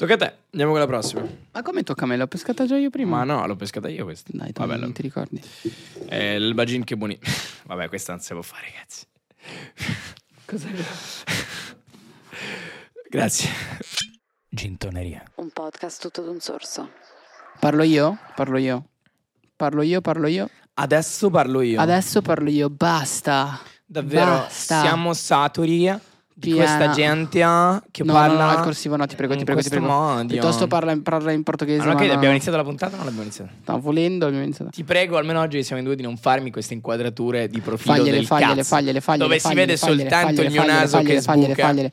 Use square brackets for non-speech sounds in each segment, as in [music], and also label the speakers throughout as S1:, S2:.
S1: Tocca a te, andiamo con la prossima.
S2: Ma come tocca a me? L'ho pescata già io prima?
S1: Ma no, l'ho pescata io questa.
S2: Dai,
S1: Vabbè,
S2: non
S1: lo-
S2: ti ricordi.
S1: Eh, il bagin che buoni. [laughs] Vabbè, questa non si può fare, ragazzi. [laughs]
S2: Cos'è? [laughs]
S1: Grazie.
S3: Gintoneria.
S4: Un podcast tutto d'un sorso.
S2: Parlo io? Parlo io. Parlo io, parlo io.
S1: Adesso parlo io.
S2: Adesso parlo io, basta.
S1: Davvero,
S2: Basta.
S1: siamo saturi di
S2: Piena.
S1: questa gente ah, che
S2: no,
S1: parla
S2: no, no, al corsivo no, ti prego, ti
S1: in
S2: prego, ti prego.
S1: modo.
S2: Piuttosto parla, parla in portoghese.
S1: È
S2: ma no.
S1: abbiamo iniziato la puntata o non l'abbiamo iniziata?
S2: No, volendo abbiamo iniziato.
S1: Ti prego, almeno oggi siamo in due, di non farmi queste inquadrature di profilo
S2: Fagliele,
S1: del
S2: fagliele,
S1: cazzo.
S2: fagliele, fagliele.
S1: Dove si
S2: fagliele,
S1: vede
S2: fagliele,
S1: soltanto
S2: fagliele,
S1: il mio
S2: fagliele,
S1: naso
S2: fagliele,
S1: che
S2: fagliele,
S1: sbuca.
S2: fagliele.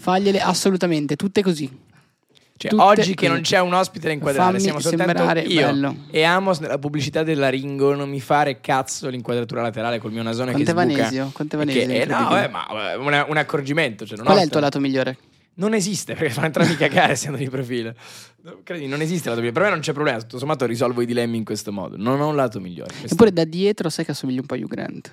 S2: Fagliele assolutamente, tutte così.
S1: Cioè,
S2: Tutte
S1: oggi che non c'è un ospite da inquadrare, siamo soltanto io
S2: bello.
S1: e Amos nella pubblicità della Ringo. Non mi fare cazzo l'inquadratura laterale col mio nasone
S2: Conte
S1: che sbuca.
S2: Vanesio, Conte
S1: E che-
S2: Vanesio,
S1: eh, no, eh, ma eh, una- un accorgimento. Cioè, non
S2: Qual è il tuo lato migliore?
S1: Non esiste perché fanno entrambi cagare [laughs] essendo di profilo. Credi, non esiste lato migliore. Per me non c'è problema. Tutto sommato risolvo i dilemmi in questo modo. Non ho un lato migliore.
S2: Eppure da dietro sai che assomigli un po' a Hugh Grant.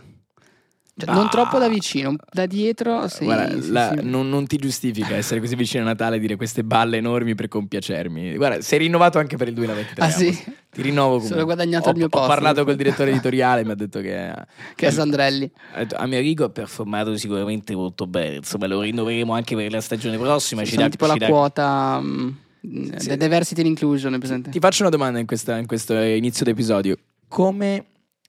S2: Cioè, non troppo da vicino, da dietro sì,
S1: Guarda,
S2: sì,
S1: la-
S2: sì.
S1: Non, non ti giustifica essere così vicino a Natale e dire queste balle enormi per compiacermi. Guarda, sei rinnovato anche per il 2023.
S2: Ah sì?
S1: Ti rinnovo comunque.
S2: Sono guadagnato
S1: ho,
S2: il mio
S1: Ho
S2: posto.
S1: parlato col direttore editoriale, mi ha detto che...
S2: Che è Sandrelli.
S1: ha detto, Amerigo ha performato sicuramente molto bene. Insomma, lo rinnoveremo anche per la stagione prossima. Ci
S2: Sono
S1: dà-
S2: tipo la
S1: ci dà-
S2: quota mm,
S1: Sì.
S2: diversity and inclusion?
S1: Ti faccio una domanda in, questa- in questo inizio d'episodio. Come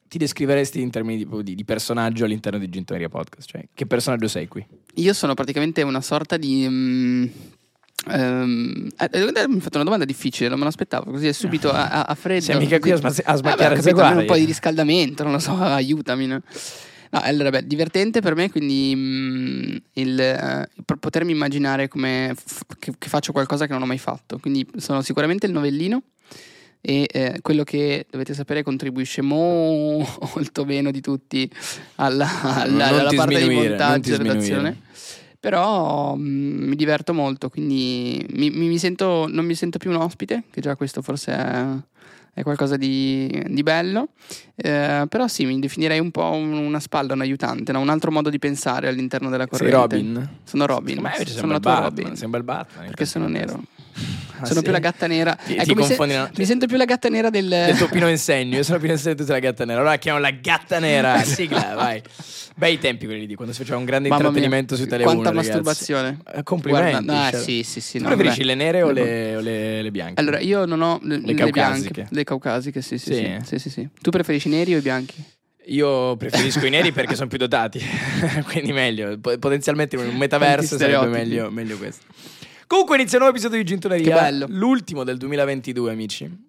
S1: ti descriveresti in termini di, di- di personaggio all'interno di Gintoneria Podcast? Cioè, che personaggio sei qui?
S2: Io sono praticamente una sorta di. mm, ehm, eh, eh, mi hai fatto una domanda difficile, non me l'aspettavo. Così è subito a, a, a freddo.
S1: Sei mica qui a, sma- a smacchiare il
S2: capito, almeno
S1: zaguardi.
S2: un po' di riscaldamento, non lo so, [laughs] aiutami. No, No, allora, beh, divertente per me, quindi mm, il eh, per potermi immaginare come f- che, che faccio qualcosa che non ho mai fatto. Quindi sono sicuramente il novellino e eh, quello che dovete sapere contribuisce mo- [laughs] molto meno di tutti alla, alla- alla parte di montaggio e redazione. Però mm, mi diverto molto, quindi mi, mi- mi sento, non mi sento più un ospite, che già questo forse è, è qualcosa di, di bello. Eh, però sì, mi definirei un po' un- una spalla, un aiutante, no? un altro modo di pensare all'interno della
S1: Sei
S2: corrente.
S1: Robin?
S2: Sono Robin.
S1: Ma invece
S2: sono la tua
S1: Batman.
S2: Robin.
S1: Sembra il Batman.
S2: Perché sono nero.
S1: Ah,
S2: sono
S1: sì?
S2: più la gatta nera.
S1: Ti,
S2: Ecco,
S1: ti
S2: mi, se-
S1: confondi, no?
S2: mi sento più la gatta nera del.
S1: del tuo Pino Insegno. Io sono Pino Insegno e tu sei la gatta nera. Allora chiamiamo la gatta nera. [laughs] Sigla, vai. Bei tempi quelli di quando si faceva un grande
S2: Mamma mia,
S1: intrattenimento su Tele
S2: Quanta
S1: 1, ragazzi.
S2: masturbazione.
S1: Eh, Complimenti.
S2: Guarda, ah,
S1: cioè.
S2: sì, sì, sì.
S1: Tu
S2: no,
S1: preferisci
S2: vabbè.
S1: le nere o le, o le- le bianche?
S2: Allora, io non ho le, le
S1: caucasiche.
S2: bianche, le caucasiche, sì sì,
S1: Sì.
S2: sì, sì, sì. Tu preferisci i neri o i bianchi?
S1: Io preferisco i neri perché sono più dotati, [laughs] quindi meglio. Po- Potenzialmente in un metaverso
S2: Tanti
S1: sarebbe meglio, meglio questo. Comunque inizia un nuovo episodio di Gintoneria.
S2: Che bello.
S1: L'ultimo del 2022, amici.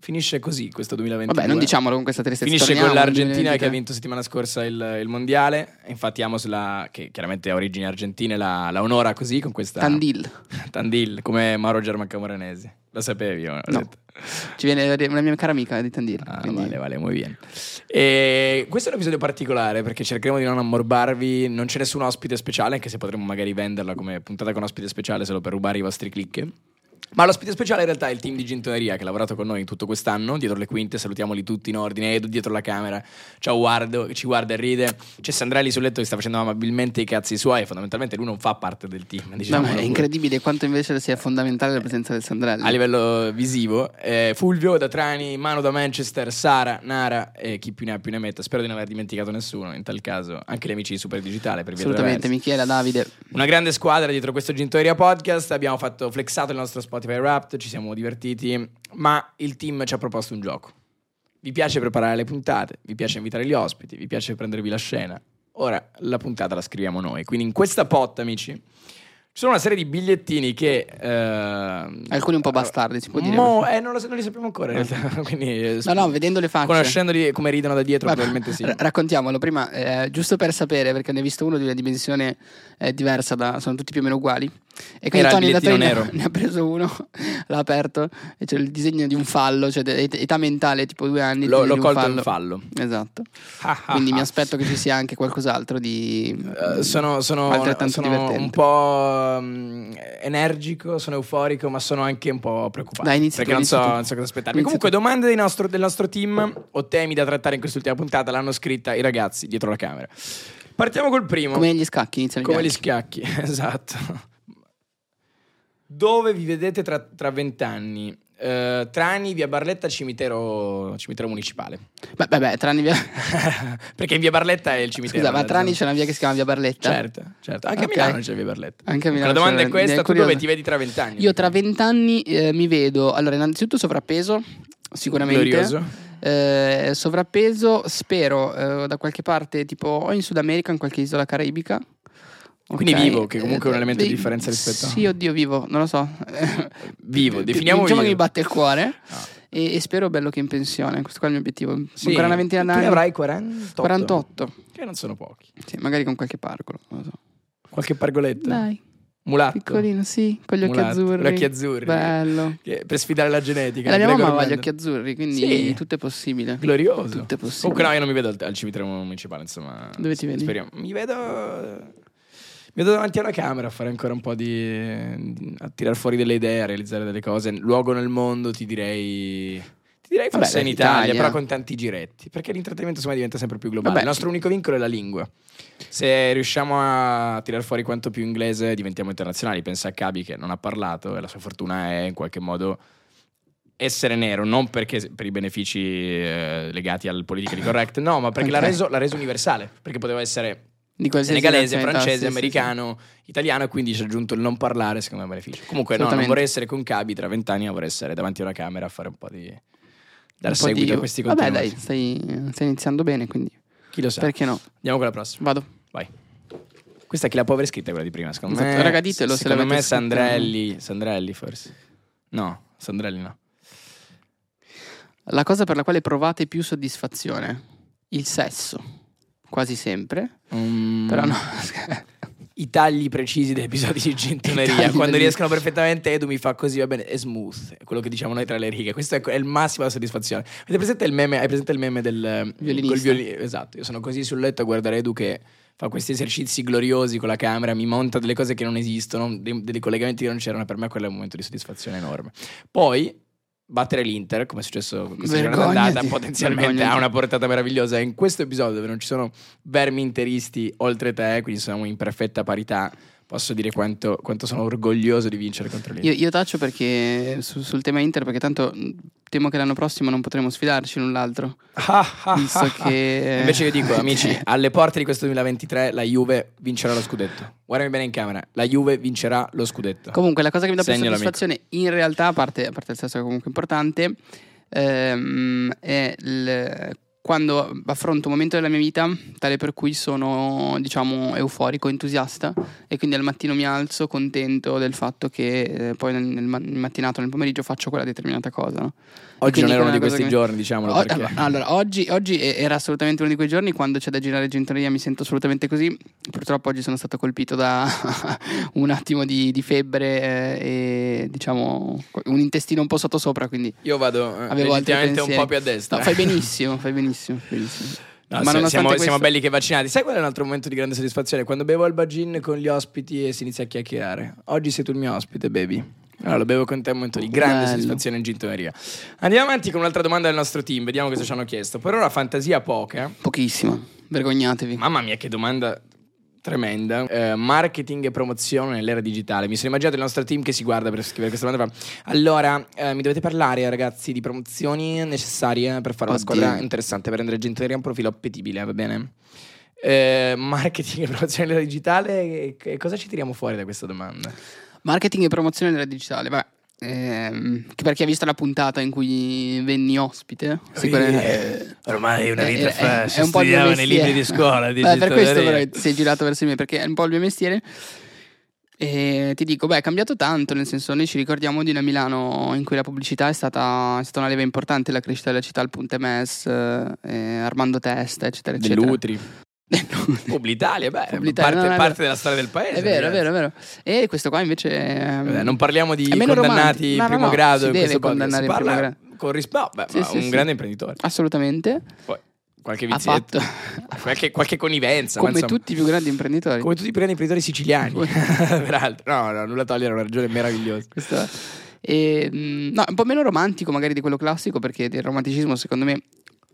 S1: Finisce così questo 2022.
S2: Vabbè, non diciamolo con questa tristezza.
S1: Finisce
S2: torniamo
S1: con l'Argentina che ha
S2: 2023.
S1: vinto settimana scorsa il, il mondiale. Infatti, Amos, la, che chiaramente ha origini argentine, la, la onora così con questa.
S2: Tandil. [laughs]
S1: Tandil, come Mauro Germancamoranesi. Lo sapevi?
S2: No.
S1: detto.
S2: Ci viene una mia cara amica di Tandil.
S1: Ah,
S2: quindi-
S1: vale, vale, muy bien. E questo è un episodio particolare perché cercheremo di non ammorbarvi. Non c'è nessun ospite speciale, anche se potremmo magari venderla come puntata con ospite speciale solo per rubare i vostri click. Ma l'ospite speciale in realtà è il team di Gintoneria che ha lavorato con noi tutto quest'anno, dietro le quinte, salutiamoli tutti in ordine, Edu dietro la camera, ciao Guardo ci guarda e ride, c'è Sandrelli sul letto che sta facendo amabilmente i cazzi suoi fondamentalmente lui non fa parte del team.
S2: No,
S1: diciamolo
S2: ma è
S1: pure.
S2: incredibile quanto invece sia fondamentale la presenza del Sandrelli.
S1: A livello visivo, eh, Fulvio da Trani, Mano da Manchester, Sara, Nara e chi più ne ha più ne metta. Spero di non aver dimenticato nessuno. In tal caso, anche gli amici di Super Digitale per via
S2: Assolutamente. Michela, Davide.
S1: Una grande squadra dietro questo Gintoria podcast. Abbiamo fatto flexato il nostro Spotify Wrapped, ci siamo divertiti. Ma il team ci ha proposto un gioco. Vi piace preparare le puntate, vi piace invitare gli ospiti, vi piace prendervi la scena. Ora la puntata la scriviamo noi. Quindi in questa pot, amici, ci sono una serie di bigliettini che. ehm,
S2: Alcuni un po' bastardi, si può dire.
S1: Mo- eh, non, lo, non li sappiamo ancora in realtà. [laughs] Quindi, eh,
S2: No, no, vedendo le facce.
S1: conoscendoli come ridono da dietro,
S2: Guarda,
S1: probabilmente sì.
S2: ra- [laughs] raccontiamolo prima, eh, giusto per sapere, perché ne ho visto uno di una dimensione eh, diversa, da- sono tutti più o meno uguali. E quindi
S1: Era
S2: Tony
S1: bigliettino
S2: Dattori ne,
S1: nero. [laughs]
S2: ne ha preso uno, l'ha aperto e c'è il disegno di un fallo, cioè et- età mentale tipo due anni.
S1: L'ho,
S2: di
S1: l'ho
S2: un
S1: colto
S2: fallo.
S1: in fallo.
S2: Esatto.
S1: Ah, ah,
S2: Quindi mi
S1: ah.
S2: aspetto che ci sia anche qualcos'altro di
S1: Eh, sono sono, sono un po' mm, energico, sono euforico, ma sono anche un po' preoccupato.
S2: Dai, inizia
S1: perché
S2: tu,
S1: non so, non so cosa aspettarmi.
S2: Inizia
S1: Comunque,
S2: tu.
S1: domande del nostro, del nostro team o temi da trattare in quest'ultima puntata l'hanno scritta i ragazzi dietro la camera. Partiamo col primo.
S2: come gli scacchi iniziano
S1: Come gli scacchi, [laughs] esatto. Dove vi vedete tra vent'anni? Eh, Trani, via Barletta, cimitero, cimitero municipale.
S2: Beh, beh, beh, Trani via... [laughs]
S1: Perché in via Barletta è il cimitero.
S2: Scusa, ma Trani
S1: zona.
S2: c'è una via che si chiama Via Barletta?
S1: Certo, certo. Anche
S2: Ok.
S1: a Milano c'è via Barletta.
S2: Anche a Milano
S1: La domanda è questa: tu dove ti vedi tra vent'anni?
S2: Io tra vent'anni eh, mi vedo, allora innanzitutto sovrappeso, sicuramente.
S1: Glorioso.
S2: Eh, sovrappeso, spero eh, da qualche parte, tipo o in Sud America, in qualche isola caraibica.
S1: Quindi
S2: Ok.
S1: vivo, che comunque è un elemento di differenza rispetto a-
S2: Sì, oddio, vivo, non lo so. [laughs]
S1: Vivo, definiamo
S2: Diciamo che mi
S1: vivo.
S2: batte il cuore.
S1: Ah.
S2: E, e spero bello che in pensione. Questo qua è il mio obiettivo.
S1: Sì.
S2: Ancora una ventina
S1: Tu
S2: d'anni.
S1: ne avrai 48.
S2: 48.
S1: Che non sono pochi.
S2: Sì, magari con qualche pargolo. Non lo so.
S1: Qualche pargoletta.
S2: Dai,
S1: Mulatto.
S2: piccolino, sì, con gli occhi
S1: Mulatto,
S2: azzurri.
S1: con gli occhi azzurri.
S2: Bello.
S1: Che- per sfidare la genetica.
S2: E la mia mamma aveva gli occhi azzurri, quindi
S1: Sì.
S2: tutto è possibile.
S1: Glorioso.
S2: Tutto è possibile.
S1: Comunque no, io non mi vedo al, al cimitero municipale, insomma.
S2: Dove ti vedi?
S1: Speriamo. Mi vedo... Mi vedo davanti a una camera a fare ancora un po' di... a tirar fuori delle idee, a realizzare delle cose. Luogo nel mondo ti direi... Ti direi
S2: Vabbè,
S1: forse in
S2: l'Italia.
S1: Italia, però con tanti giretti. Perché l'intrattenimento insomma diventa sempre più globale.
S2: Vabbè,
S1: Il nostro unico vincolo è la lingua. Se riusciamo a tirar fuori quanto più inglese diventiamo internazionali. Pensa a Cabi che non ha parlato e la sua fortuna è in qualche modo essere nero, non perché per i benefici eh, legati al politically correct, no, ma perché l'ha,
S2: Ok.
S1: reso, l'ha reso universale. Perché poteva essere senegalese, francese,
S2: sì, sì,
S1: americano, italiano, e quindi ci ha aggiunto il non parlare, secondo me è beneficio. Comunque, no, non vorrei essere con Cabi tra vent'anni, ma vorrei essere davanti a una camera a fare un po' di.
S2: sì.
S1: dar seguito
S2: di-
S1: a questi
S2: Vabbè,
S1: contenuti.
S2: dai, stai, stai iniziando bene, quindi
S1: Chi lo sa?
S2: perché no?
S1: Andiamo con la prossima.
S2: Vado.
S1: Vai. Questa chi la può aver scritta quella di prima? Secondo
S2: Esatto.
S1: me.
S2: Raga, ditelo se
S1: secondo me. Sandrelli. Sandrelli, forse. No, Sandrelli no.
S2: La cosa per la quale provate più soddisfazione? Il sesso. Quasi sempre.
S1: Mm,
S2: Però no. [laughs]
S1: I tagli precisi degli episodi di Gentoneria.
S2: tagli
S1: Quando riescono perfettamente, Edu mi fa così, va bene, è smooth. È quello che diciamo noi tra le righe. Questo è, è il massimo della soddisfazione. Avete presente il meme? Hai presente il meme del
S2: Violinista.
S1: col violi- esatto, io sono così sul letto a guardare Edu che fa questi esercizi gloriosi con la camera, mi monta delle cose che non esistono, dei, dei collegamenti che non c'erano. Per me quello è un momento di soddisfazione enorme. Poi battere l'Inter, come è successo questa giornata potenzialmente
S2: Vergognati.
S1: ha una portata meravigliosa. In questo episodio, dove non ci sono vermi interisti oltre te, quindi siamo in perfetta parità, posso dire quanto, quanto sono orgoglioso di vincere contro l'Inter.
S2: Io, io taccio perché su- sul tema Inter, perché tanto temo che l'anno prossimo non potremo sfidarci l'un l'altro.
S1: Ah, ah,
S2: Visto
S1: ah,
S2: che-
S1: Invece io dico, [laughs] amici, alle porte di questo 2023 la Juve vincerà lo scudetto. Guardami bene in camera, la Juve vincerà lo scudetto.
S2: Comunque, la cosa che mi dà più soddisfazione, in realtà, a parte, a parte il sesso che è comunque importante, ehm, è il- quando affronto un momento della mia vita tale per cui sono, diciamo, euforico, entusiasta e quindi al mattino mi alzo contento del fatto che eh, poi nel, nel ma- nel mattinato, nel pomeriggio faccio quella determinata cosa. no?
S1: Oggi non era uno di questi
S2: che-
S1: giorni, diciamolo,
S2: O-
S1: perché...
S2: Allora, oggi, oggi era assolutamente uno di quei giorni quando c'è da girare gentoneria mi sento assolutamente così. Purtroppo oggi sono stato colpito da [laughs] un attimo di, di febbre eh, e diciamo un intestino un po' sottosopra, quindi
S1: Io vado eh,
S2: avevo altri
S1: un po' più a destra.
S2: No, fai benissimo, fai benissimo, fai benissimo.
S1: No,
S2: Ma nonostante
S1: siamo,
S2: questo-
S1: siamo belli che vaccinati. Sai qual è un altro momento di grande soddisfazione? Quando bevo al bagin con gli ospiti e si inizia a chiacchierare. Oggi sei tu il mio ospite, baby. Allora, lo bevo con te, un momento di grande
S2: Bello.
S1: soddisfazione in gintoneria. Andiamo avanti con un'altra domanda del nostro team, vediamo cosa ci hanno chiesto. Per ora fantasia poca.
S2: Pochissimo, vergognatevi.
S1: Mamma mia, che domanda tremenda. Eh, marketing e promozione nell'era digitale. Mi sono immaginato il nostro team che si guarda per scrivere questa domanda. Allora, eh, mi dovete parlare, ragazzi, di promozioni necessarie per fare una
S2: Oddio.
S1: squadra interessante, per rendere Gentoneria un profilo appetibile, va bene? Eh, marketing e promozione nell'era digitale, cosa ci tiriamo fuori da questa domanda?
S2: Marketing e promozione della digitale, vabbè. Ehm, per chi ha visto la puntata in cui venni ospite, sicuramente-
S3: Ormai una
S2: Eh,
S3: vita
S2: eh,
S3: fa
S2: è
S3: si
S2: un po' il mio
S3: studiava nei libri di scuola di
S2: Beh, per questo però sei girato verso di me perché è un po' il mio mestiere. E ti dico, beh, è cambiato tanto, nel senso, noi ci ricordiamo di una Milano in cui la pubblicità è stata, è stata una leva importante, la crescita della città, il punto MS, eh, Armando Testa, eccetera, eccetera.
S1: Dell'Utri. [laughs] Publitalia, beh,
S2: Publitalia,
S1: parte,
S2: no,
S1: parte della storia del paese.
S2: È vero, è vero, è vero. E questo qua invece... ehm,
S1: non parliamo di condannati
S2: no,
S1: primo grado.
S2: si
S1: in
S2: deve condannare in primo grado.
S1: Con rispetto, beh,
S2: Sì, sì,
S1: un
S2: sì.
S1: grande imprenditore.
S2: Assolutamente.
S1: Poi, qualche vizietto, qualche, qualche connivenza.
S2: come tutti i più grandi imprenditori.
S1: come tutti i grandi imprenditori siciliani. [laughs] Peraltro, no, no, nulla togliere, è una ragione meravigliosa.
S2: Questo. E, mm, no, un po' meno romantico magari di quello classico perché il romanticismo secondo me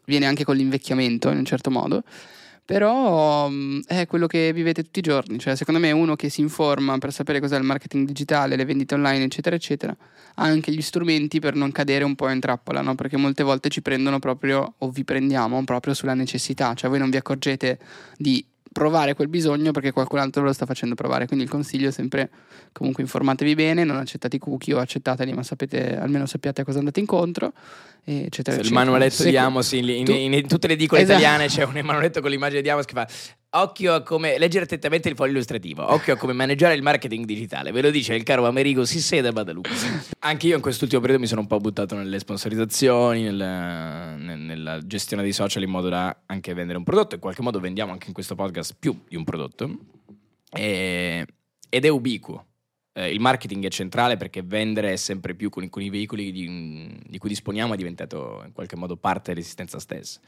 S2: viene anche con l'invecchiamento in un certo modo Però mh, è quello che vivete tutti i giorni, cioè secondo me uno che si informa per sapere cos'è il marketing digitale, le vendite online, eccetera, eccetera, ha anche gli strumenti per non cadere un po' in trappola, no? Perché molte volte ci prendono proprio, o vi prendiamo proprio sulla necessità, cioè voi non vi accorgete di provare quel bisogno perché qualcun altro lo sta facendo provare. Quindi il consiglio è sempre comunque informatevi bene, non accettate i cookie o accettateli, ma sapete, almeno sappiate a cosa andate incontro, eccetera.
S1: Se il
S2: eccetera.
S1: manualetto di Amos in, in- in- in tutte le edicole
S2: Esatto.
S1: italiane c'è un manualetto con l'immagine di Amos che fa occhio a come leggere attentamente il foglio illustrativo occhio a come maneggiare il marketing digitale ve lo dice il caro Amerigo Sissè da Badalucca anche io in quest'ultimo periodo mi sono un po' buttato nelle sponsorizzazioni nel- nel- nella gestione dei social in modo da anche vendere un prodotto. In qualche modo vendiamo anche in questo podcast più di un prodotto. E- ed è ubiquo. Eh, il marketing è centrale perché vendere è sempre più con, con i veicoli di, di cui disponiamo è diventato in qualche modo parte dell'esistenza stessa.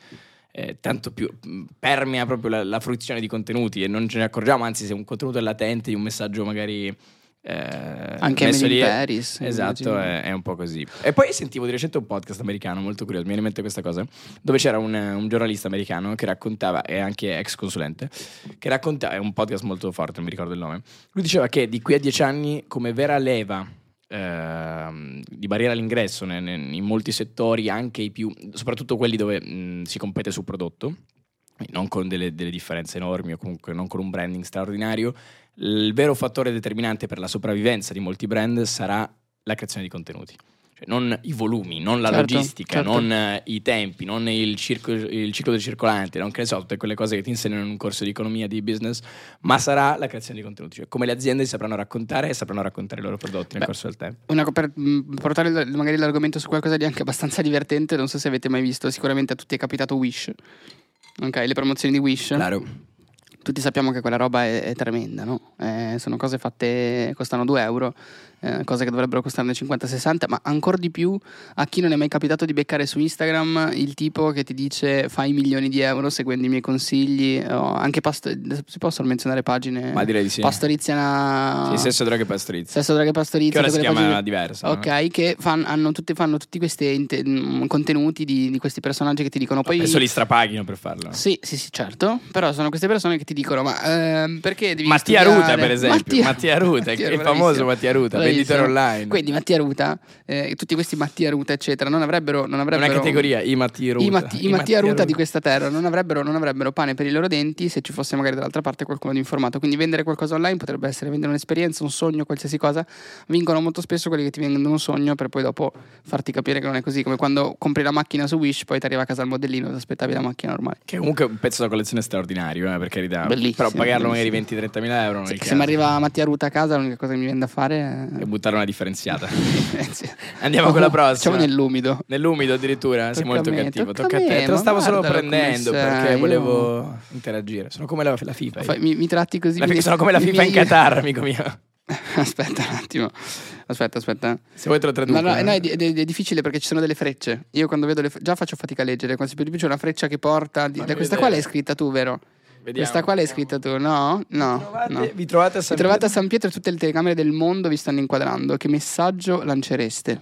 S1: Eh, tanto più mh, permea proprio la, la fruizione di contenuti e non ce ne accorgiamo, anzi se un contenuto è latente, di un messaggio magari eh,
S2: Anche
S1: messo
S2: Emily
S1: lì,
S2: in Paris,
S1: Esatto, è, è un po' così. E poi sentivo di recente un podcast americano molto curioso, mi viene in mente questa cosa, dove c'era un, un giornalista americano che raccontava, e anche ex consulente, che raccontava, è un podcast molto forte, non mi ricordo il nome, lui diceva che di qui a dieci anni come vera leva ehm, di barriera all'ingresso ne- ne- in molti settori, anche i più, soprattutto quelli dove mh, si compete sul prodotto, non con delle, delle differenze enormi o comunque non con un branding straordinario, il vero fattore determinante per la sopravvivenza di molti brand sarà la creazione di contenuti. Cioè, non i volumi, non la
S2: Certo,
S1: logistica,
S2: certo.
S1: non eh, i tempi, non il, circo- il ciclo del circolante, non che ne so, tutte quelle cose che ti insegnano in un corso di economia, di business, ma sarà la creazione di contenuti, cioè come le aziende sapranno raccontare e sapranno raccontare i loro prodotti nel
S2: Beh,
S1: corso del tempo.
S2: Una per mh, portare magari l'argomento su qualcosa di anche abbastanza divertente, non so se avete mai visto, sicuramente a tutti è capitato Wish. Ok, le promozioni di Wish.
S1: Claro.
S2: Tutti sappiamo che quella roba è, è tremenda, no? Eh, sono cose fatte, costano 2 euro, eh, cose che dovrebbero costarne 50-60, ma ancora di più a chi non è mai capitato di beccare su Instagram il tipo che ti dice fai milioni di euro seguendo i miei consigli, o anche pasto- si possono menzionare pagine?
S1: Ma direi di sì.
S2: Pastoriziana...
S1: Sì, sesso, droga e pastorizia.
S2: Sesso, droga e pastorizia.
S1: Che ora si chiama
S2: pagine-
S1: diversa. no?
S2: Ok, che fan- hanno, tutti, fanno tutti questi inte- mh, contenuti di, di questi personaggi che ti dicono poi...
S1: Adesso li strapaghino per farlo.
S2: Sì, sì, sì, certo. Però sono queste persone che ti dicono: Ma ehm, perché devi.
S1: Mattia
S2: studiare?"
S1: Ruta, per esempio. Mattia, Ruta,
S2: Mattia,
S1: il famoso Mattia Ruta, venditore online.
S2: Quindi Mattia Ruta, eh, tutti questi Mattia Ruta, eccetera, non avrebbero. Non
S1: È
S2: avrebbero
S1: una categoria, i Mattia Ruta.
S2: I, Matti- i Mattia Ruta di questa terra non avrebbero, non avrebbero pane per i loro denti se ci fosse magari dall'altra parte qualcuno di informato. Quindi vendere qualcosa online potrebbe essere vendere un'esperienza, un sogno, qualsiasi cosa. Vincono molto spesso quelli che ti vendono un sogno per poi dopo farti capire che non è così. Come quando compri la macchina su Wish, poi ti arriva a casa il modellino e ti aspettavi la macchina normale.
S1: Che comunque è un pezzo da collezione straordinario, eh, per carità.
S2: Bellissimo,
S1: Però pagarlo magari
S2: bellissimo.
S1: 20-30 mila euro è
S2: Se, mi arriva Mattia Ruta a casa, l'unica cosa che mi viene da fare
S1: E buttare una [laughs] differenziata. Andiamo con la prossima.
S2: Facciamo nell'umido.
S1: Nell'umido addirittura, sei
S2: Tocca
S1: molto
S2: a me,
S1: cattivo.
S2: tocca
S1: Tocca a te. Te lo stavo solo prendendo
S2: sei,
S1: perché
S2: io-
S1: volevo interagire. Sono come la, la FIFA.
S2: Fai- mi, mi tratti così. Mi-
S1: sono come la
S2: mi-
S1: FIFA in
S2: mi-
S1: Qatar, [laughs] amico mio.
S2: Aspetta un attimo. Aspetta, aspetta.
S1: Se vuoi te lo traduco.
S2: No, no,
S1: eh.
S2: no, è, è è difficile perché ci sono delle frecce. Io quando vedo le fre- già faccio fatica a leggere. Quando si più c'è una freccia che porta. di- questa
S1: vedere.
S2: qua l'hai scritta tu, vero?
S1: Vediamo.
S2: Questa qua l'hai scritta tu, no? No.
S1: Vi trovate,
S2: no.
S1: vi trovate a
S2: Vi
S1: San
S2: trovate a
S1: Pietro?
S2: San Pietro e tutte le telecamere del mondo vi stanno inquadrando. Che messaggio lancereste?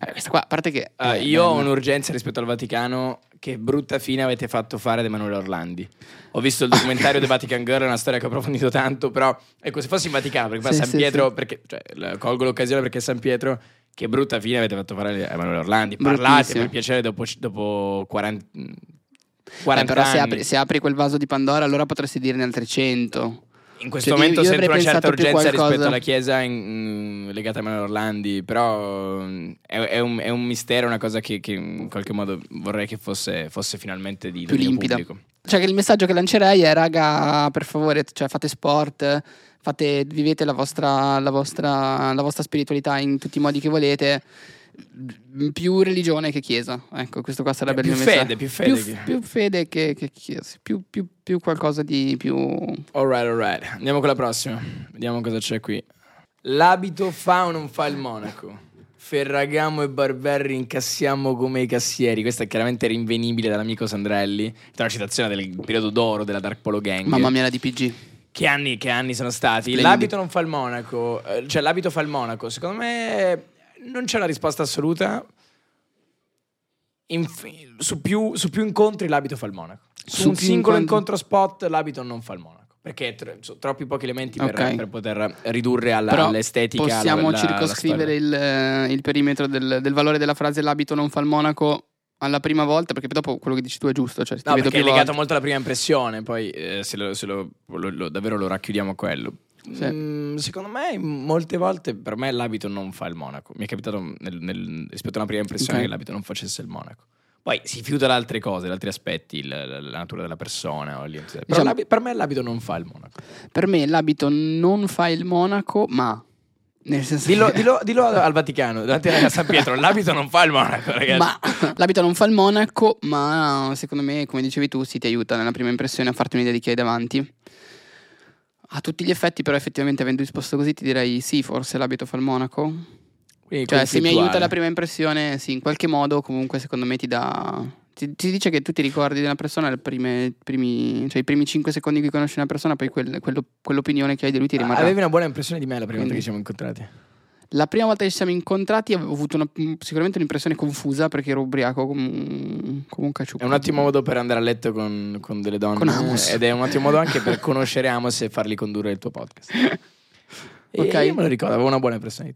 S2: Eh, questa qua, a parte che.
S1: Ah,
S2: eh,
S1: io ho un'urgenza rispetto al Vaticano. Che brutta fine avete fatto fare ad Emanuele Orlandi. Ho visto il documentario The Vatican Girl, è una storia che ho approfondito tanto. Però, ecco, se fossi in Vaticano, perché
S2: Sì,
S1: San
S2: sì,
S1: Pietro,
S2: sì.
S1: perché cioè, colgo l'occasione perché San Pietro. Che brutta fine avete fatto fare a Emanuele Orlandi. Parlate per piacere dopo, dopo 40, 40
S2: Eh, però se apri, se apri quel vaso di Pandora, allora potresti dirne altre 100.
S1: In questo
S2: Cioè,
S1: momento
S2: io- io
S1: sento una certa urgenza
S2: qualcosa-
S1: rispetto alla Chiesa in- mm, legata a Emanuele Orlandi, però mm, è, è un, è un mistero, una cosa che, che in qualche modo vorrei che fosse, fosse finalmente di
S2: Più limpida.
S1: pubblico.
S2: Cioè, che il messaggio che lancerei è, raga, per favore, cioè, fate sport, fate, vivete la vostra, la, vostra, la vostra spiritualità in tutti i modi che volete. Più religione che chiesa. Ecco, questo qua sarebbe
S1: Più
S2: il mio messaggio.
S1: fede, più fede
S2: Più,
S1: che-
S2: più fede che, che chiesa. Più, più- più qualcosa di più.
S1: Alright, alright. Andiamo con la prossima. Vediamo cosa c'è qui. L'abito fa o non fa il monaco? Ferragamo e Barberri incassiamo come i cassieri. Questa è chiaramente rinvenibile dall'amico Sandrelli. È una citazione del periodo d'oro della Dark Polo Gang.
S2: Mamma mia, la DPG.
S1: Che anni, che anni sono stati?
S2: Splendidi.
S1: L'abito non fa il monaco, eh, cioè l'abito fa il monaco. Secondo me non c'è una risposta assoluta. inf- su, più, su più incontri l'abito fa il monaco. Su,
S2: Su
S1: un singolo
S2: incontri-
S1: incontro spot l'abito non fa il monaco. Perché tro- sono troppi pochi elementi per,
S2: Ok.
S1: per poter ridurre alla-
S2: Però
S1: all'estetica.
S2: possiamo
S1: la- la
S2: circoscrivere il, eh, il perimetro del, del valore della frase l'abito non fa il monaco alla prima volta, perché dopo quello che dici tu è giusto, cioè
S1: No, perché è legato
S2: volte.
S1: molto alla prima impressione, poi eh, se, lo, se lo- lo- davvero lo racchiudiamo a quello.
S2: Sì.
S1: Mm, secondo me, molte volte per me l'abito non fa il monaco. Mi è capitato nel- nel- rispetto a una prima impressione
S2: Ok.
S1: che l'abito non facesse il monaco. Poi si fiuta da altre cose, da altri aspetti, la, la natura della persona. o
S2: Diciamo-
S1: per me l'abito non fa il monaco.
S2: Per me l'abito non fa il monaco, ma... Nel senso
S1: Dillo,
S2: che-
S1: dillo- dillo al Vaticano, davanti a San Pietro, l'abito non fa il monaco, ragazzi.
S2: Ma l'abito non fa il monaco, ma secondo me, come dicevi tu, si ti aiuta nella prima impressione a farti un'idea di chi hai davanti. A tutti gli effetti, però, effettivamente, avendo risposto così, ti direi sì, forse l'abito fa il monaco.
S1: Quindi
S2: Cioè, se mi aiuta la prima impressione, sì, in qualche modo, comunque, secondo me ti dà. Ti, ti dice che tu ti ricordi di una persona le prime, primi, cioè, i primi 5 secondi in cui conosci una persona, poi quel- quello- quell'opinione che hai di lui ti rimarrà.
S1: Avevi una buona impressione di me la prima volta
S2: Quindi-
S1: che ci siamo incontrati.
S2: La prima volta che ci siamo incontrati avevo avuto una- sicuramente un'impressione confusa perché ero ubriaco come come un cacciucco.
S1: È un ottimo modo per andare a letto con, con delle donne.
S2: Con Amos.
S1: Ed è un ottimo modo anche per conoscere Amos e fargli condurre il tuo podcast. [laughs]
S2: Ok.
S1: io me lo ricordo, avevo una buona te.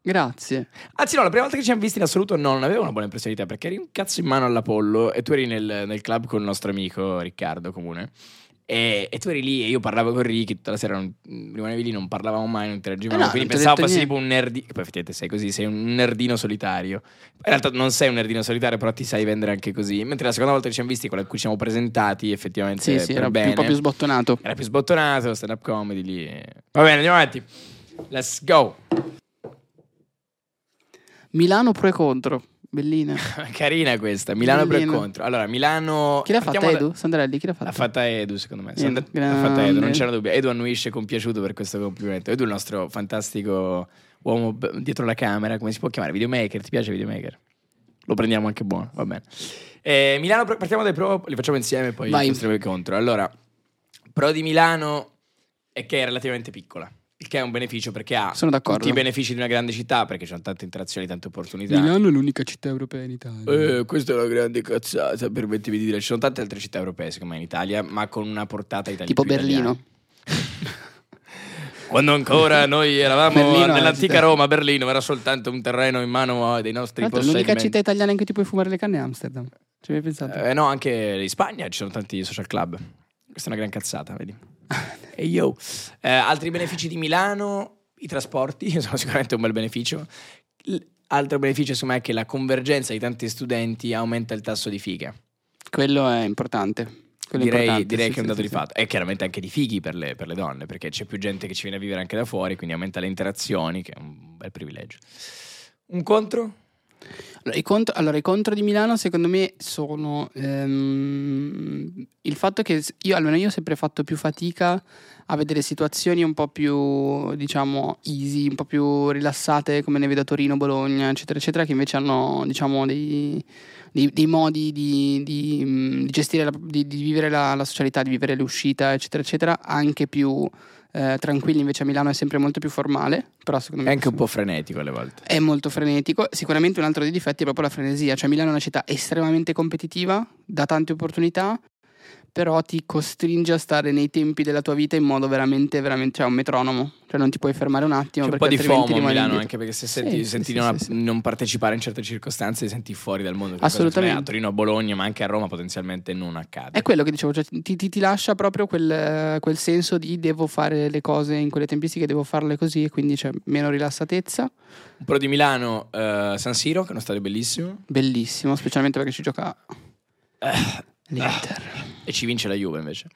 S2: Grazie.
S1: Anzi, no, la prima volta che ci siamo visti in assoluto no, non avevo una buona te perché eri un cazzo in mano all'Apollo e tu eri nel, nel club con il nostro amico Riccardo Comune. E, e tu eri lì e io parlavo con Ricky tutta la sera, non- rimanevi lì, non parlavamo mai, non interagivamo.
S2: Eh no,
S1: quindi pensavo fossi tipo un nerdino. Poi effettivamente sei così, sei un nerdino solitario. In realtà non sei un nerdino solitario, però ti sai vendere anche così. Mentre la seconda volta che ci siamo visti, quella in cui ci siamo presentati, effettivamente
S2: Sì, sì, era
S1: bene.
S2: un po' più sbottonato.
S1: Era più sbottonato, stand up comedy lì. Va bene, andiamo avanti. Let's go.
S2: Milano pro e contro. Bellina. [laughs]
S1: Carina questa, Milano per
S2: Bellina.
S1: contro. Allora, Milano...
S2: Chi l'ha fatta
S1: partiamo da-
S2: Edu? Sandrelli, chi l'ha fatta?
S1: L'ha fatta Edu, secondo me.
S2: Edu,
S1: Sandra- L'ha fatta. Edu, non c'era dubbio. Edu annuisce compiaciuto per questo complimento. Edu è il nostro fantastico uomo dietro la camera, come si può chiamare? Videomaker, ti piace Videomaker? Lo prendiamo anche buono, va bene. Eh, Milano, partiamo dai pro, li facciamo insieme, poi
S2: Vai.
S1: il contro. Allora, pro di Milano è che è relativamente piccola. Il che è un beneficio perché ha
S2: Sono d'accordo.
S1: tutti i benefici di una grande città, perché ci sono tante interazioni, tante opportunità.
S2: Milano è l'unica città europea in Italia.
S1: Eh, questa è una grande cazzata, permettimi di dire. Ci sono tante altre città europee, secondo me, in Italia, ma con una portata italiana.
S2: tipo Berlino. [laughs]
S1: Quando ancora noi eravamo
S2: Berlino
S1: nell'antica. Roma, Berlino era soltanto un terreno in mano dei nostri
S2: Tra l'altro, l'unica
S1: possedimenti.
S2: città italiana in cui ti puoi fumare le canne è Amsterdam. Ci avevi pensato?
S1: Eh, no, anche in Spagna ci sono tanti social club. Questa è una gran cazzata, vedi. [laughs] E io. Eh, altri benefici di Milano, i trasporti, [laughs] sono sicuramente un bel beneficio. L- altro beneficio, me, è che la convergenza di tanti studenti aumenta il tasso di figa.
S2: Quello è importante. Quello
S1: direi
S2: importante,
S1: direi
S2: sì,
S1: che è un dato
S2: sì,
S1: di fatto. E chiaramente anche di fighi per le, per le donne, perché c'è più gente che ci viene a vivere anche da fuori, quindi aumenta le interazioni, che è un bel privilegio. Un contro?
S2: Allora i, contro, allora, i contro di Milano, secondo me, sono ehm, il fatto che io, almeno io, ho sempre fatto più fatica a vedere situazioni un po' più, diciamo, easy, un po' più rilassate, come ne vedo a Torino, Bologna, eccetera, eccetera, che invece hanno, diciamo, dei, dei- dei modi di, di, di gestire, la- di, di vivere la, la socialità, di vivere le uscite, eccetera, eccetera, anche più eh, tranquilli. Invece a Milano è sempre molto più formale, però secondo
S1: È
S2: me
S1: anche un po' frenetico alle volte.
S2: è molto frenetico. Sicuramente un altro dei difetti è proprio la frenesia. Cioè, Milano è una città estremamente competitiva, dà tante opportunità, però ti costringe a stare nei tempi della tua vita in modo veramente, veramente, cioè un metronomo. Cioè, non ti puoi fermare un attimo.
S1: C'è un po' di FOMO a Milano,
S2: indietro.
S1: anche perché se senti,
S2: sì,
S1: senti
S2: sì,
S1: non,
S2: sì,
S1: non partecipare in certe circostanze, ti senti fuori dal mondo. Cosa
S2: Assolutamente.
S1: A Torino, a Bologna, ma anche a Roma potenzialmente non accade.
S2: È quello che dicevo, cioè, ti, ti- ti lascia proprio quel, quel senso di devo fare le cose in quelle tempistiche, devo farle così, e quindi c'è meno rilassatezza.
S1: Un pro di Milano, eh, San Siro, che è uno stadio bellissimo.
S2: Bellissimo, specialmente perché ci gioca
S1: Eh,
S2: l'Inter.
S1: E ci vince la Juve invece.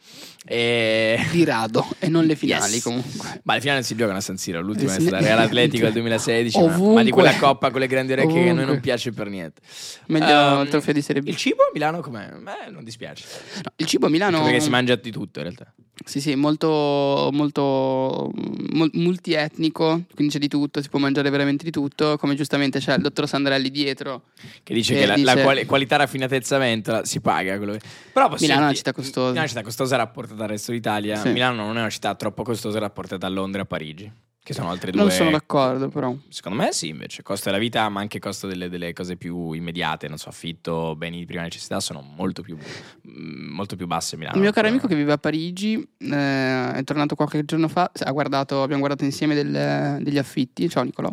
S1: E... [laughs]
S2: Di rado, e non le finali
S1: Yes.
S2: comunque.
S1: Ma le finali si giocano a San Siro, l'ultima è stata Real Atletico [laughs] del 2016, ma,
S2: Ovunque.
S1: ma di quella coppa con le grandi orecchie che a noi non
S2: Ovunque.
S1: piace per niente.
S2: Meglio il trofeo di Serie B.
S1: Il cibo a Milano com'è? Beh, non dispiace.
S2: No, il cibo a Milano
S1: perché si mangia di tutto in realtà.
S2: Sì, sì, molto, molto mul- multietnico, quindi c'è di tutto, si può mangiare veramente di tutto, come giustamente c'è il dottor Sandrelli dietro.
S1: Che dice
S2: Che
S1: che, la, la
S2: dice-
S1: quali- qualità raffinatezza si paga. Quello che... Però
S2: Milano è una città costosa.
S1: Milano è una città costosa rapportata al resto d'Italia.
S2: Sì.
S1: Milano non è una città troppo costosa rapportata a Londra e a Parigi. Che sono altre due.
S2: Non sono d'accordo, però.
S1: Secondo me sì, invece. Costo della vita, ma anche costo delle, delle cose più immediate, non so, affitto, beni di prima necessità, sono molto più, mm, molto più basse a Milano.
S2: Il mio caro amico che vive a Parigi eh, è tornato qualche giorno fa. Ha guardato, abbiamo guardato insieme del- degli affitti. Ciao Nicolò.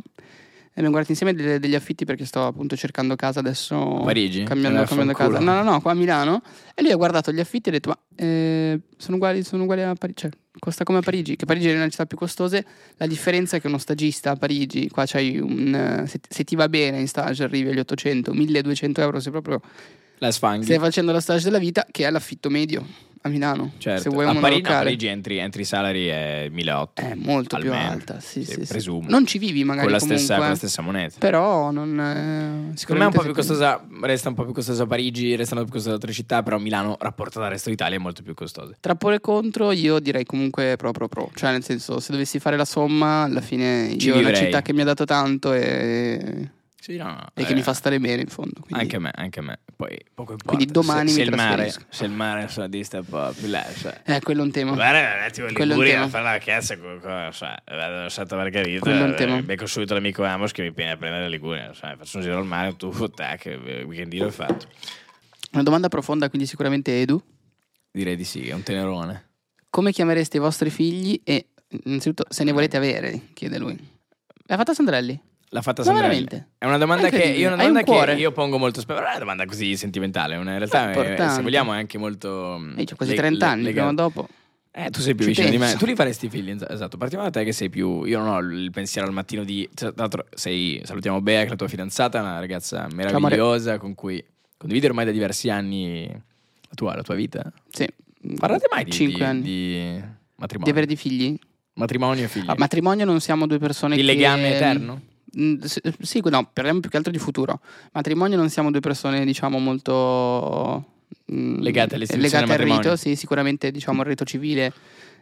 S2: Abbiamo guardato insieme delle- degli affitti perché sto appunto cercando casa adesso.
S1: Parigi?
S2: Cambiando,
S1: Eh,
S2: cambiando casa. No, no, no, qua a Milano. E lui ha guardato gli affitti e ha detto: Ma eh, sono, uguali, sono uguali a Parigi. Cioè, costa come a Parigi. Che Parigi è una delle città più costose. La differenza è che uno stagista a Parigi, qua c'hai un. eh, Se, se ti va bene in stage arrivi agli 800, 1200 euro. Se proprio
S1: La sfanghi.
S2: stai facendo la stage della vita, che è l'affitto medio a Milano.
S1: Certo.
S2: Se vuoi
S1: a Parigi, a. Parigi entry, entry salary è 1800.
S2: È molto più alta. Sì,
S1: Sì, presumo.
S2: Non ci vivi magari
S1: con la,
S2: comunque.
S1: stessa, con la stessa moneta.
S2: Però non. eh,
S1: Secondo me è un po' più costosa, resta un po' più costosa Parigi, restano più costose altre città, però Milano, rapportata al resto d'Italia, è molto più costosa.
S2: Tra pro e contro io direi comunque pro pro pro, cioè nel senso se dovessi fare la somma alla fine
S1: Ci
S2: io ho una
S1: vivrei.
S2: città che mi ha dato tanto e,
S1: Sì, no, no,
S2: e che
S1: eh,
S2: mi fa stare bene in fondo. Quindi,
S1: Anche a me, anche a me. Poi poco importa.
S2: Quindi domani
S1: se, se il mare,
S2: trasferisco.
S1: se il mare insomma, dista un po' più là, cioè.
S2: Eh, quello è un tema.
S1: Guarda, un attimo
S2: Quello un
S1: Liguria
S2: tema.
S1: a fare la cazzo con, cioè, vado a Santa Margherita,
S2: Quello è un tema.
S1: eh, becco subito l'amico Amos che mi viene a prendere la Liguria, cioè, faccio un giro al mare, tu, tac, eh, weekendino è fatto.
S2: Una domanda profonda quindi sicuramente Edu.
S1: Direi di sì, è un tenerone.
S2: Come chiamereste i vostri figli e innanzitutto se ne volete avere, chiede lui. L'ha fatta Sandrelli?
S1: L'ha fatta
S2: Ma
S1: Sandrelli.
S2: veramente?
S1: È una domanda
S2: È
S1: che io, una
S2: un
S1: domanda
S2: cuore.
S1: che io pongo molto spesso. Non è una domanda così sentimentale, in realtà è- se vogliamo è anche molto. mm,
S2: Ehi, c'ho quasi
S1: le-
S2: 30
S1: le-
S2: anni,
S1: legata-
S2: prima o dopo.
S1: Eh, tu sei più
S2: Ci
S1: vicino di me.
S2: penso.
S1: Tu li faresti figli, es- esatto. Partiamo da te che sei più. Io non ho il pensiero al mattino di. Tra l'altro, sei. Salutiamo Bea, che è la tua fidanzata, una ragazza meravigliosa con cui condividere ormai da diversi anni la tua, la tua vita.
S2: Sì.
S1: Parlate mai di,
S2: 5
S1: di,
S2: anni.
S1: di
S2: Di
S1: matrimonio?
S2: avere dei figli?
S1: Matrimonio e figli.
S2: A matrimonio non siamo due persone
S1: di
S2: che...
S1: legame eterno?
S2: Mm, Sì, no, parliamo più che altro di futuro. Matrimonio non siamo due persone, diciamo, molto mm,
S1: Legate
S2: legate al rito. Sì, sicuramente diciamo il rito civile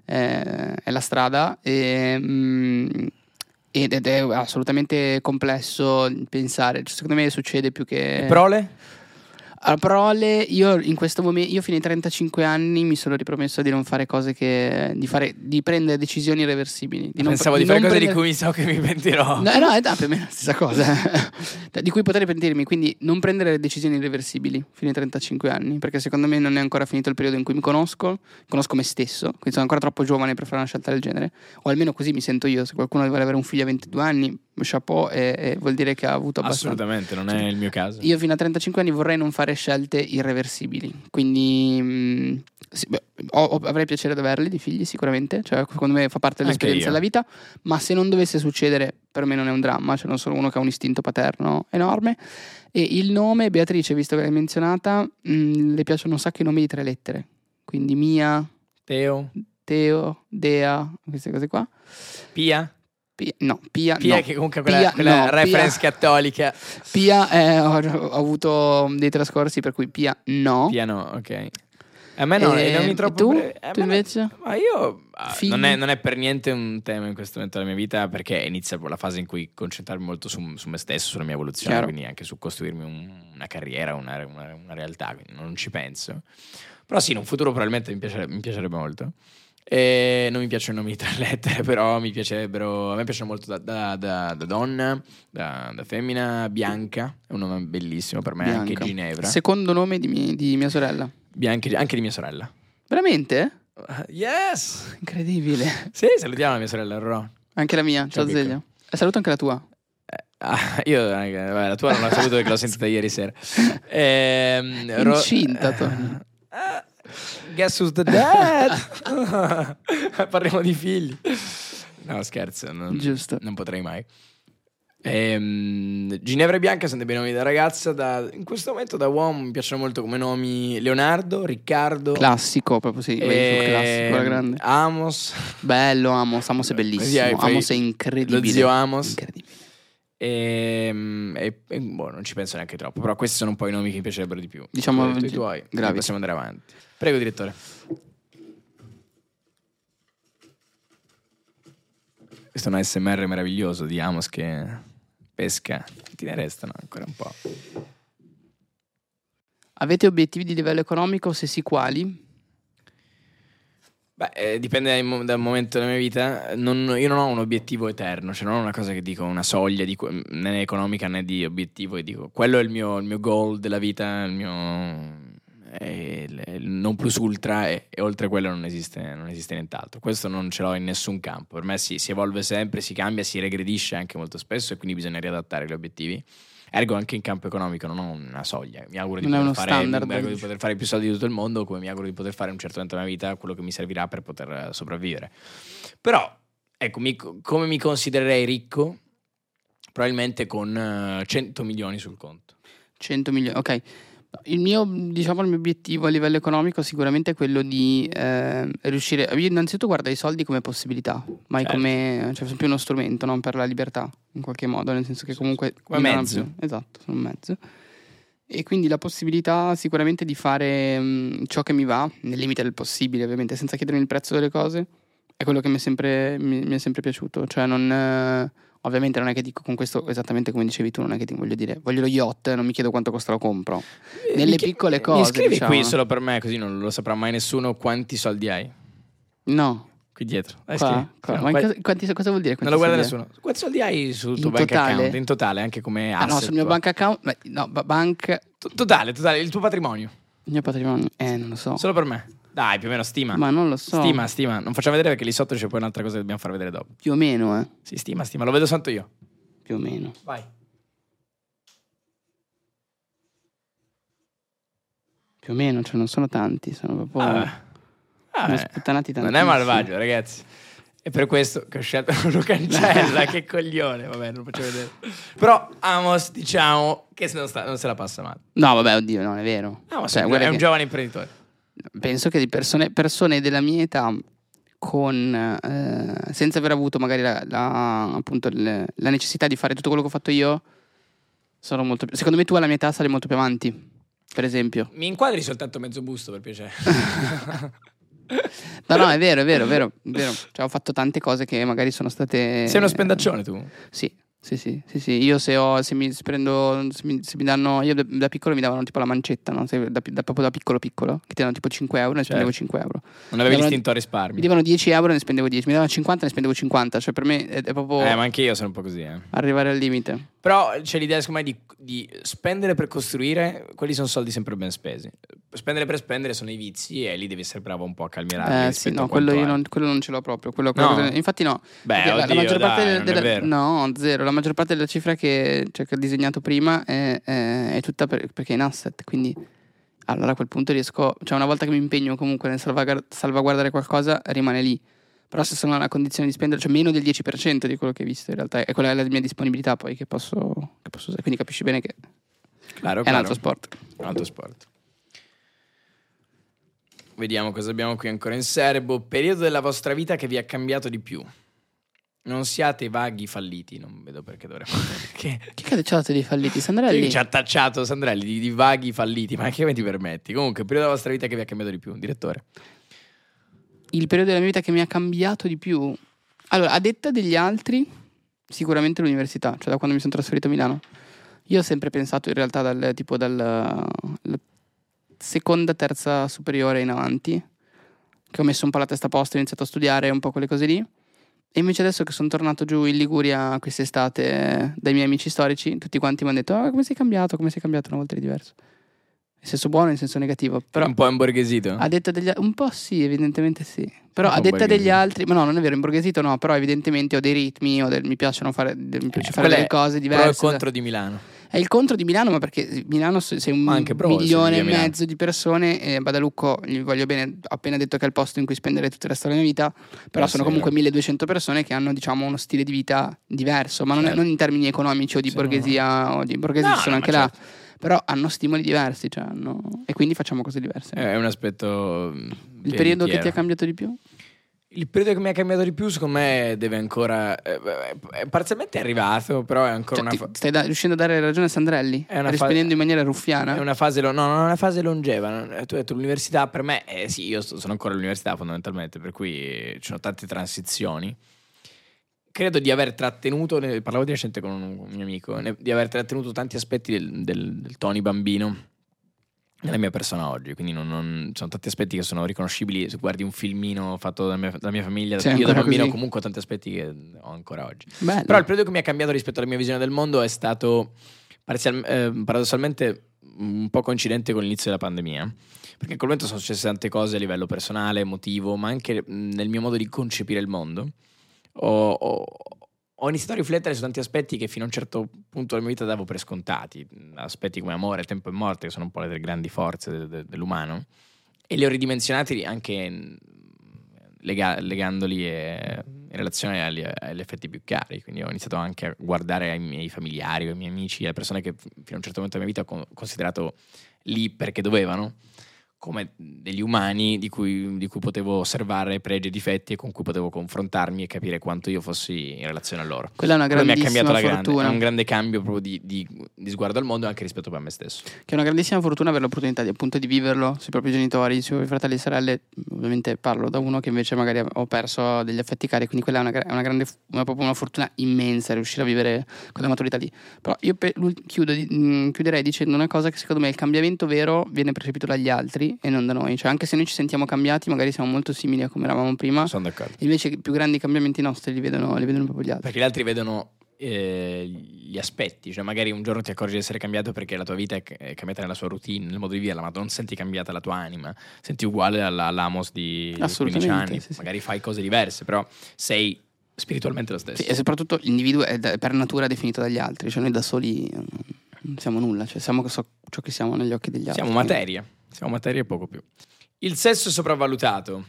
S2: eh, è la strada. E, mm, ed ed è assolutamente complesso pensare. Cioè, secondo me succede più che.
S1: Prole?
S2: A parole, io in questo momento, io fino ai 35 anni mi sono ripromesso di non fare cose che. di, fare, di prendere decisioni irreversibili. Di non,
S1: Pensavo di,
S2: non
S1: fare cose di
S2: prendere-
S1: cui so che mi pentirò.
S2: No, no, è da- per me è la stessa cosa. [laughs] Di cui poter pentirmi, quindi non prendere decisioni irreversibili fino ai 35 anni, perché secondo me non è ancora finito il periodo in cui mi conosco, conosco me stesso, quindi sono ancora troppo giovane per fare una scelta del genere, o almeno così mi sento io. Se qualcuno vuole avere un figlio a 22 anni, chapeau, e, e vuol dire che ha avuto abbastanza.
S1: Assolutamente, non è il mio caso.
S2: Io fino a 35 anni vorrei non fare scelte irreversibili, quindi mh, sì, beh, ho- ho- avrei piacere di averli di figli sicuramente, cioè secondo me fa parte dell'esperienza della vita, ma se non dovesse succedere per me non è un dramma, cioè non sono uno che ha un istinto paterno enorme. E il nome, Beatrice, visto che l'hai menzionata, mh, le piacciono un sacco i nomi di tre lettere, quindi Mia,
S1: Teo?
S2: Teo, Dea, queste cose qua.
S1: Pia?
S2: Pia, no, Pia,
S1: Pia
S2: no.
S1: che comunque quella,
S2: Pia,
S1: quella
S2: no,
S1: reference
S2: Pia-
S1: cattolica.
S2: Pia eh, ho, ho avuto dei trascorsi per cui Pia no.
S1: Pia no, ok. A me no,
S2: Eh,
S1: i nomi
S2: e
S1: troppo
S2: tu?
S1: a
S2: Tu
S1: me no-
S2: invece?
S1: Ma io ah, non è, non è per niente un tema in questo momento della mia vita perché inizia la fase in cui concentrarmi molto su, su me stesso, sulla mia evoluzione,
S2: Chiaro.
S1: quindi anche su costruirmi un- una carriera, una, una- una realtà, quindi non ci penso. Però sì, in un futuro probabilmente mi, piacerebbe, mi piacerebbe molto. E non mi piacciono i nomi di tre lettere, [laughs] però mi piacerebbero. A me piacciono molto da, da- da- da donna, da, da femmina, Bianca, è un nome bellissimo per me, anche
S2: Bianca.
S1: Ginevra.
S2: Secondo nome di, mi- di mia sorella.
S1: Bianca- anche di mia sorella.
S2: Veramente?
S1: Yes!
S2: Incredibile. [laughs]
S1: Sì, salutiamo la mia sorella Ro.
S2: Anche la mia,
S1: Ciao,
S2: ciao Zelia. E saluto anche la tua.
S1: Eh, ah, [laughs] io, eh, vabbè, la tua non la saluto perché l'ho sentita ieri sera. Ro-
S2: Incinta, Tony.
S1: Ah, guess who's the dad? [laughs] Parliamo di figli. No, scherzo, non,
S2: Giusto.
S1: non potrei mai. Ehm, Ginevra e Bianca sono dei bei nomi da ragazza. da- in questo momento da uomo mi piacciono molto come nomi Leonardo, Riccardo.
S2: Classico, proprio sì. sul
S1: ehm,
S2: classico, grande.
S1: Amos,
S2: Bello, Amos. Amos è bellissimo.
S1: fai
S2: Amos è incredibile.
S1: lo zio Amos.
S2: Incredibile.
S1: Ehm, E, e, boh, non ci penso neanche troppo. Però questi sono un po' i nomi che mi piacerebbero di più.
S2: Diciamo,
S1: i tuoi. Possiamo andare avanti. Prego, direttore. Questo è un ASMR meraviglioso di Amos che pesca. Ti ne restano ancora un po'.
S2: Avete obiettivi di livello economico? Se sì, quali?
S1: Beh, eh, dipende dai dal momento della mia vita. Non- io non ho un obiettivo eterno, cioè non ho una cosa che dico, una soglia di né economica né di obiettivo e dico quello è il mio, il mio goal della vita, il mio il, non plus ultra e, e oltre quello non esiste, non esiste nient'altro. Questo non ce l'ho in nessun campo. Per me si, si evolve sempre, si cambia, si regredisce anche molto spesso e quindi bisogna riadattare gli obiettivi. Ergo anche in campo economico non ho una soglia, mi auguro di, poter fare, mi auguro di poter fare più soldi di tutto il mondo, come mi auguro di poter fare un certo momento della mia vita quello che mi servirà per poter eh, sopravvivere. Però, ecco, mi- come mi considererei ricco? Probabilmente con eh, 100 milioni sul conto.
S2: 100 milioni, ok. Il mio, diciamo, il mio obiettivo a livello economico sicuramente è quello di eh, riuscire. Io innanzitutto guardo i soldi come possibilità, mai
S1: Certo.
S2: come. cioè, più uno strumento, non per la libertà, in qualche modo, nel senso che comunque.
S1: Come mezzo.
S2: più- esatto, sono un mezzo. E quindi la possibilità sicuramente di fare mh, ciò che mi va, nel limite del possibile, ovviamente, senza chiedermi il prezzo delle cose, è quello che mi è sempre, mi, mi è sempre piaciuto. Cioè, non. eh, Ovviamente non è che dico con questo esattamente come dicevi tu, non è che ti voglio dire voglio lo yacht, non mi chiedo quanto costa lo compro. Nelle
S1: Mi chi-
S2: piccole
S1: Mi
S2: cose,
S1: scrivi
S2: diciamo.
S1: qui solo per me, così non lo saprà mai nessuno quanti soldi hai.
S2: No,
S1: Qui dietro. Dai,
S2: qua,
S1: scrivi.
S2: qua.
S1: No,
S2: Ma
S1: qua-
S2: cosa, quanti- cosa vuol dire?
S1: non lo guarda
S2: soldi
S1: nessuno. Quanti soldi hai sul tuo
S2: In
S1: bank
S2: totale?
S1: account? In totale, anche come
S2: hai? Ah no,
S1: asset
S2: sul mio bank account, no, ba- bank,
S1: Totale, totale, il tuo patrimonio.
S2: il mio patrimonio, eh non lo so,
S1: Solo per me. Dai, più o meno stima.
S2: ma non lo so,
S1: Stima, stima. Non facciamo vedere perché lì sotto c'è poi un'altra cosa che dobbiamo far vedere dopo.
S2: più o meno, eh,
S1: Sì, stima, stima. Lo vedo santo io.
S2: più o meno.
S1: Vai.
S2: Più o meno, cioè non sono tanti, sono proprio
S1: Ah,
S2: ho
S1: vabbè.
S2: sputtanati
S1: non è
S2: tantissimi.
S1: malvagio, ragazzi. E per questo che ho scelto [laughs] lo cancella, che coglione. Vabbè, non faccio vedere. Però Amos, diciamo che non, sta- non se la passa male.
S2: No, vabbè, oddio, non è vero.
S1: Amos
S2: Cioè,
S1: è è un
S2: che-
S1: giovane imprenditore.
S2: Penso che di persone, persone della mia età con eh, senza aver avuto magari la, la- appunto le- la necessità di fare tutto quello che ho fatto io sono molto più, secondo me tu alla mia età sarei molto più avanti per esempio
S1: Mi inquadri soltanto mezzo busto, per piacere. [laughs]
S2: no no è vero è vero è vero, è vero. Cioè, ho fatto tante cose che magari sono state
S1: Sei uno spendaccione tu.
S2: sì sì, sì, sì, sì. Io se, ho, se mi prendo, se mi, se mi danno, io da, da piccolo mi davano tipo la mancetta, no? Da, da- proprio da piccolo piccolo, che ti danno tipo 5 euro, ne spendevo
S1: Certo.
S2: 5 euro.
S1: Non avevi
S2: Mi
S1: istinto a
S2: Mi
S1: risparmio.
S2: davano 10 euro, ne spendevo 10. Mi davano 50, ne spendevo 50. Cioè, per me è, è proprio
S1: Eh, ma anche io sono un po' così, eh.
S2: arrivare al limite.
S1: Però c'è l'idea, secondo me, di, di spendere per costruire, quelli sono soldi sempre ben spesi. Spendere per spendere sono i vizi e lì devi essere bravo un po' a calmierarli.
S2: Eh, sì, no, quello non, quello non ce l'ho proprio. Quello-
S1: No?
S2: quello che- infatti, no.
S1: Beh,
S2: Perché la,
S1: oddio,
S2: maggior parte
S1: dai,
S2: del- della, no, zero. La maggior parte della cifra che, cioè, che ho disegnato prima è, è- è tutta per- perché è in asset. Quindi, allora a quel punto riesco. Cioè, una volta che mi impegno comunque nel salvaguard- salvaguardare qualcosa, rimane lì. Però, se sono nella condizione di spendere, cioè meno del 10% di quello che hai visto, in realtà è quella è la mia disponibilità poi che posso, che posso usare. Quindi capisci bene che
S1: Claro,
S2: è un
S1: claro.
S2: altro sport.
S1: Un altro sport. Vediamo cosa abbiamo qui ancora in serbo. Periodo della vostra vita che vi ha cambiato di più. Non siate vaghi falliti, non vedo perché dovremmo. [laughs] Che...
S2: Che cazzo dei falliti? Sandrelli?
S1: Ci ha tacciato Sandrelli di, di vaghi falliti? Ma che me ti permetti? Comunque, periodo della vostra vita che vi ha cambiato di più, direttore.
S2: il periodo della mia vita che mi ha cambiato di più. Allora, a detta degli altri, sicuramente l'università, cioè da quando mi sono trasferito a Milano. Io ho sempre pensato in realtà dal tipo dal la seconda, terza superiore in avanti, che ho messo un po' la testa a posto, ho iniziato a studiare un po' quelle cose lì. E invece adesso che sono tornato giù in Liguria quest'estate eh, dai miei amici storici, tutti quanti mi hanno detto: "Ah, come sei cambiato? Come sei cambiato una volta di diverso?" In senso buono e in senso negativo. Però
S1: un po' imborghesito.
S2: a detta degli un po' sì, evidentemente sì. Però
S1: Un
S2: a
S1: po'
S2: detta degli altri, ma no, non è vero, imborghesito no, però evidentemente ho dei ritmi, del- mi piacciono fare, del- mi piace fare
S1: Qual è
S2: delle cose
S1: Pro e
S2: diverse.
S1: contro di Milano.
S2: È il contro di Milano, ma perché Milano se- sei un
S1: se
S2: milione e mezzo di persone e Badalucco gli voglio bene, ho appena detto che è il posto in cui spendere tutto il resto della mia vita, però
S1: Eh,
S2: sono
S1: sì,
S2: comunque 1200 persone che hanno diciamo uno stile di vita diverso, ma non,
S1: Certo.
S2: non in termini economici o di
S1: Sì,
S2: borghesia o di borghesi
S1: No,
S2: ci sono
S1: no,
S2: anche là,
S1: certo.
S2: però hanno stimoli diversi, cioè hanno- e quindi facciamo cose diverse.
S1: È un aspetto. mm,
S2: il periodo che ti ha cambiato di più?
S1: Il periodo che mi ha cambiato di più, secondo me, deve ancora. eh, eh, parzialmente è arrivato, però è ancora
S2: Cioè,
S1: una.
S2: ti-
S1: fa-
S2: stai da- riuscendo a dare ragione a Sandrelli?
S1: È una
S2: rispondendo
S1: fa-
S2: in maniera ruffiana?
S1: È una fase, lo- no, non è una fase longeva. eh, Tu hai detto l'università per me, eh, sì, io sto- sono ancora all'università fondamentalmente, per cui eh, ci sono tante transizioni. Credo di aver trattenuto, ne- parlavo di recente con un, un mio amico, ne- di aver trattenuto tanti aspetti del, del, del Tony bambino nella mia persona oggi. Quindi non, non- ci sono tanti aspetti che sono riconoscibili. Se guardi un filmino fatto dalla mia, dalla mia famiglia,
S2: Sì,
S1: io da bambino,
S2: così.
S1: comunque ho tanti aspetti che ho ancora oggi.
S2: Bello.
S1: Però il periodo che mi ha cambiato rispetto alla mia visione del mondo è stato parzial- eh, paradossalmente un po' coincidente con l'inizio della pandemia. Perché in quel momento sono successe tante cose a livello personale, emotivo, ma anche nel mio modo di concepire il mondo. Ho, ho- ho iniziato a riflettere su tanti aspetti che fino a un certo punto della mia vita davo per scontati. Aspetti come amore, tempo e morte, che sono un po' le grandi forze de- de- dell'umano. E li ho ridimensionati anche lega- legandoli eh, in relazione agli, agli effetti più cari. Quindi ho iniziato anche a guardare ai miei familiari, ai miei amici, alle persone che fino a un certo momento della mia vita ho con- considerato lì perché dovevano, come degli umani di cui, di cui potevo osservare pregi e difetti e con cui potevo confrontarmi e capire quanto io fossi in relazione a loro.
S2: Quella è una
S1: Quello mi ha
S2: grandissima
S1: cambiato la grande,
S2: fortuna.
S1: è un grande cambio proprio di, di- di sguardo al mondo e anche rispetto a me stesso.
S2: Che è una grandissima fortuna avere l'opportunità di, appunto, di viverlo sui propri genitori, sui propri fratelli e sorelle. Ovviamente parlo da uno che invece magari ho perso degli affetti cari, quindi quella è una, una grande, una, proprio una fortuna immensa riuscire a vivere quella maturità lì. Però io pe- chiudo mh, chiuderei dicendo una cosa che secondo me il cambiamento vero viene percepito dagli altri e non da noi. Cioè anche se noi ci sentiamo cambiati, magari siamo molto simili a come eravamo prima,
S1: Sono d'accordo.
S2: invece i più grandi cambiamenti nostri li vedono, li vedono proprio gli altri.
S1: Perché gli altri vedono eh, gli aspetti, cioè magari un giorno ti accorgi di essere cambiato perché la tua vita è, cambiata nella sua routine, nel modo di viverla, ma non senti cambiata la tua anima, senti uguale alla- all'Amos di 15
S2: Assolutamente,
S1: anni,
S2: sì, sì.
S1: magari fai cose diverse, però sei spiritualmente lo stesso.
S2: Sì, e soprattutto l'individuo è per natura definito dagli altri, cioè noi da soli eh, non siamo nulla, cioè siamo so- ciò che siamo negli occhi degli altri.
S1: Siamo materia, siamo materia e poco più. Il sesso è sopravvalutato,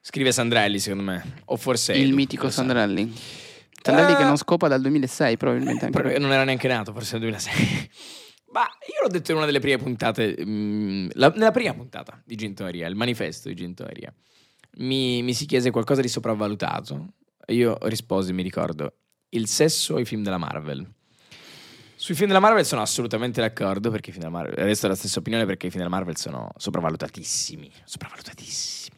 S1: scrive Sandrelli secondo me, o forse...
S2: Il
S1: Edu,
S2: mitico. Sandrelli. Sandrelli
S1: Ah.
S2: che non scopa dal 2006 probabilmente anche.
S1: Non era neanche nato, forse nel 2006. [laughs] Ma io l'ho detto in una delle prime puntate, mm, la- nella prima puntata di Gintoneria, il manifesto di Gintoneria. Mi, mi si chiese qualcosa di sopravvalutato. E Io risposi, mi ricordo, il sesso o i film della Marvel. Sui film della Marvel sono assolutamente d'accordo, perché i film della Marvel, resto della stessa opinione perché i film della Marvel sono sopravvalutatissimi, sopravvalutatissimi.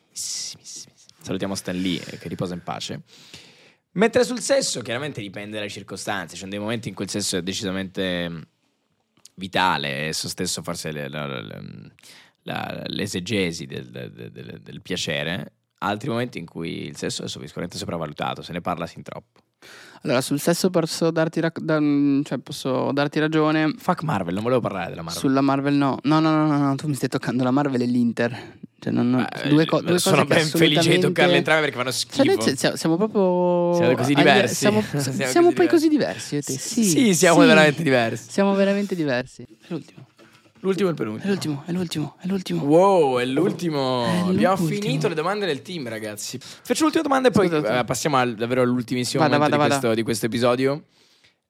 S1: Salutiamo Stan Lee, eh, che riposa in pace. Mentre sul sesso, chiaramente dipende dalle circostanze. Ci sono dei momenti in cui il sesso è decisamente mm, vitale, esso stesso forse le- la- la- la- l'esegesi del, del- del- del piacere. Altri momenti in cui il sesso è sicuramente sopravvalutato, se ne parla sin troppo.
S2: Allora, sul sesso posso darti, rac- da- cioè, posso darti ragione.
S1: Fuck Marvel, non volevo parlare della Marvel.
S2: Sulla Marvel no. No, no, no, no, no, tu mi stai toccando la Marvel e l'Inter. Cioè, non- non-
S1: Beh,
S2: due, co- due
S1: sono
S2: cose
S1: ben felice di toccarle entrambe perché fanno
S2: Cioè,
S1: schifo.
S2: noi c- siamo, proprio
S1: Siamo così diversi.
S2: Siamo, [laughs]
S1: Siamo
S2: siamo
S1: così
S2: poi
S1: diversi.
S2: così diversi. io e te. Sì,
S1: Sì, siamo
S2: sì.
S1: veramente diversi.
S2: Siamo veramente diversi. È l'ultimo.
S1: L'ultimo e il
S2: È
S1: penultimo.
S2: l'ultimo, è l'ultimo, è l'ultimo.
S1: Wow, è l'ultimo.
S2: È
S1: Abbiamo
S2: l'ultimo.
S1: finito le domande del team, ragazzi. Faccio l'ultima domanda e poi eh, passiamo al- davvero all'ultimissimo
S2: Vada,
S1: momento
S2: vada,
S1: di, questo, di questo episodio.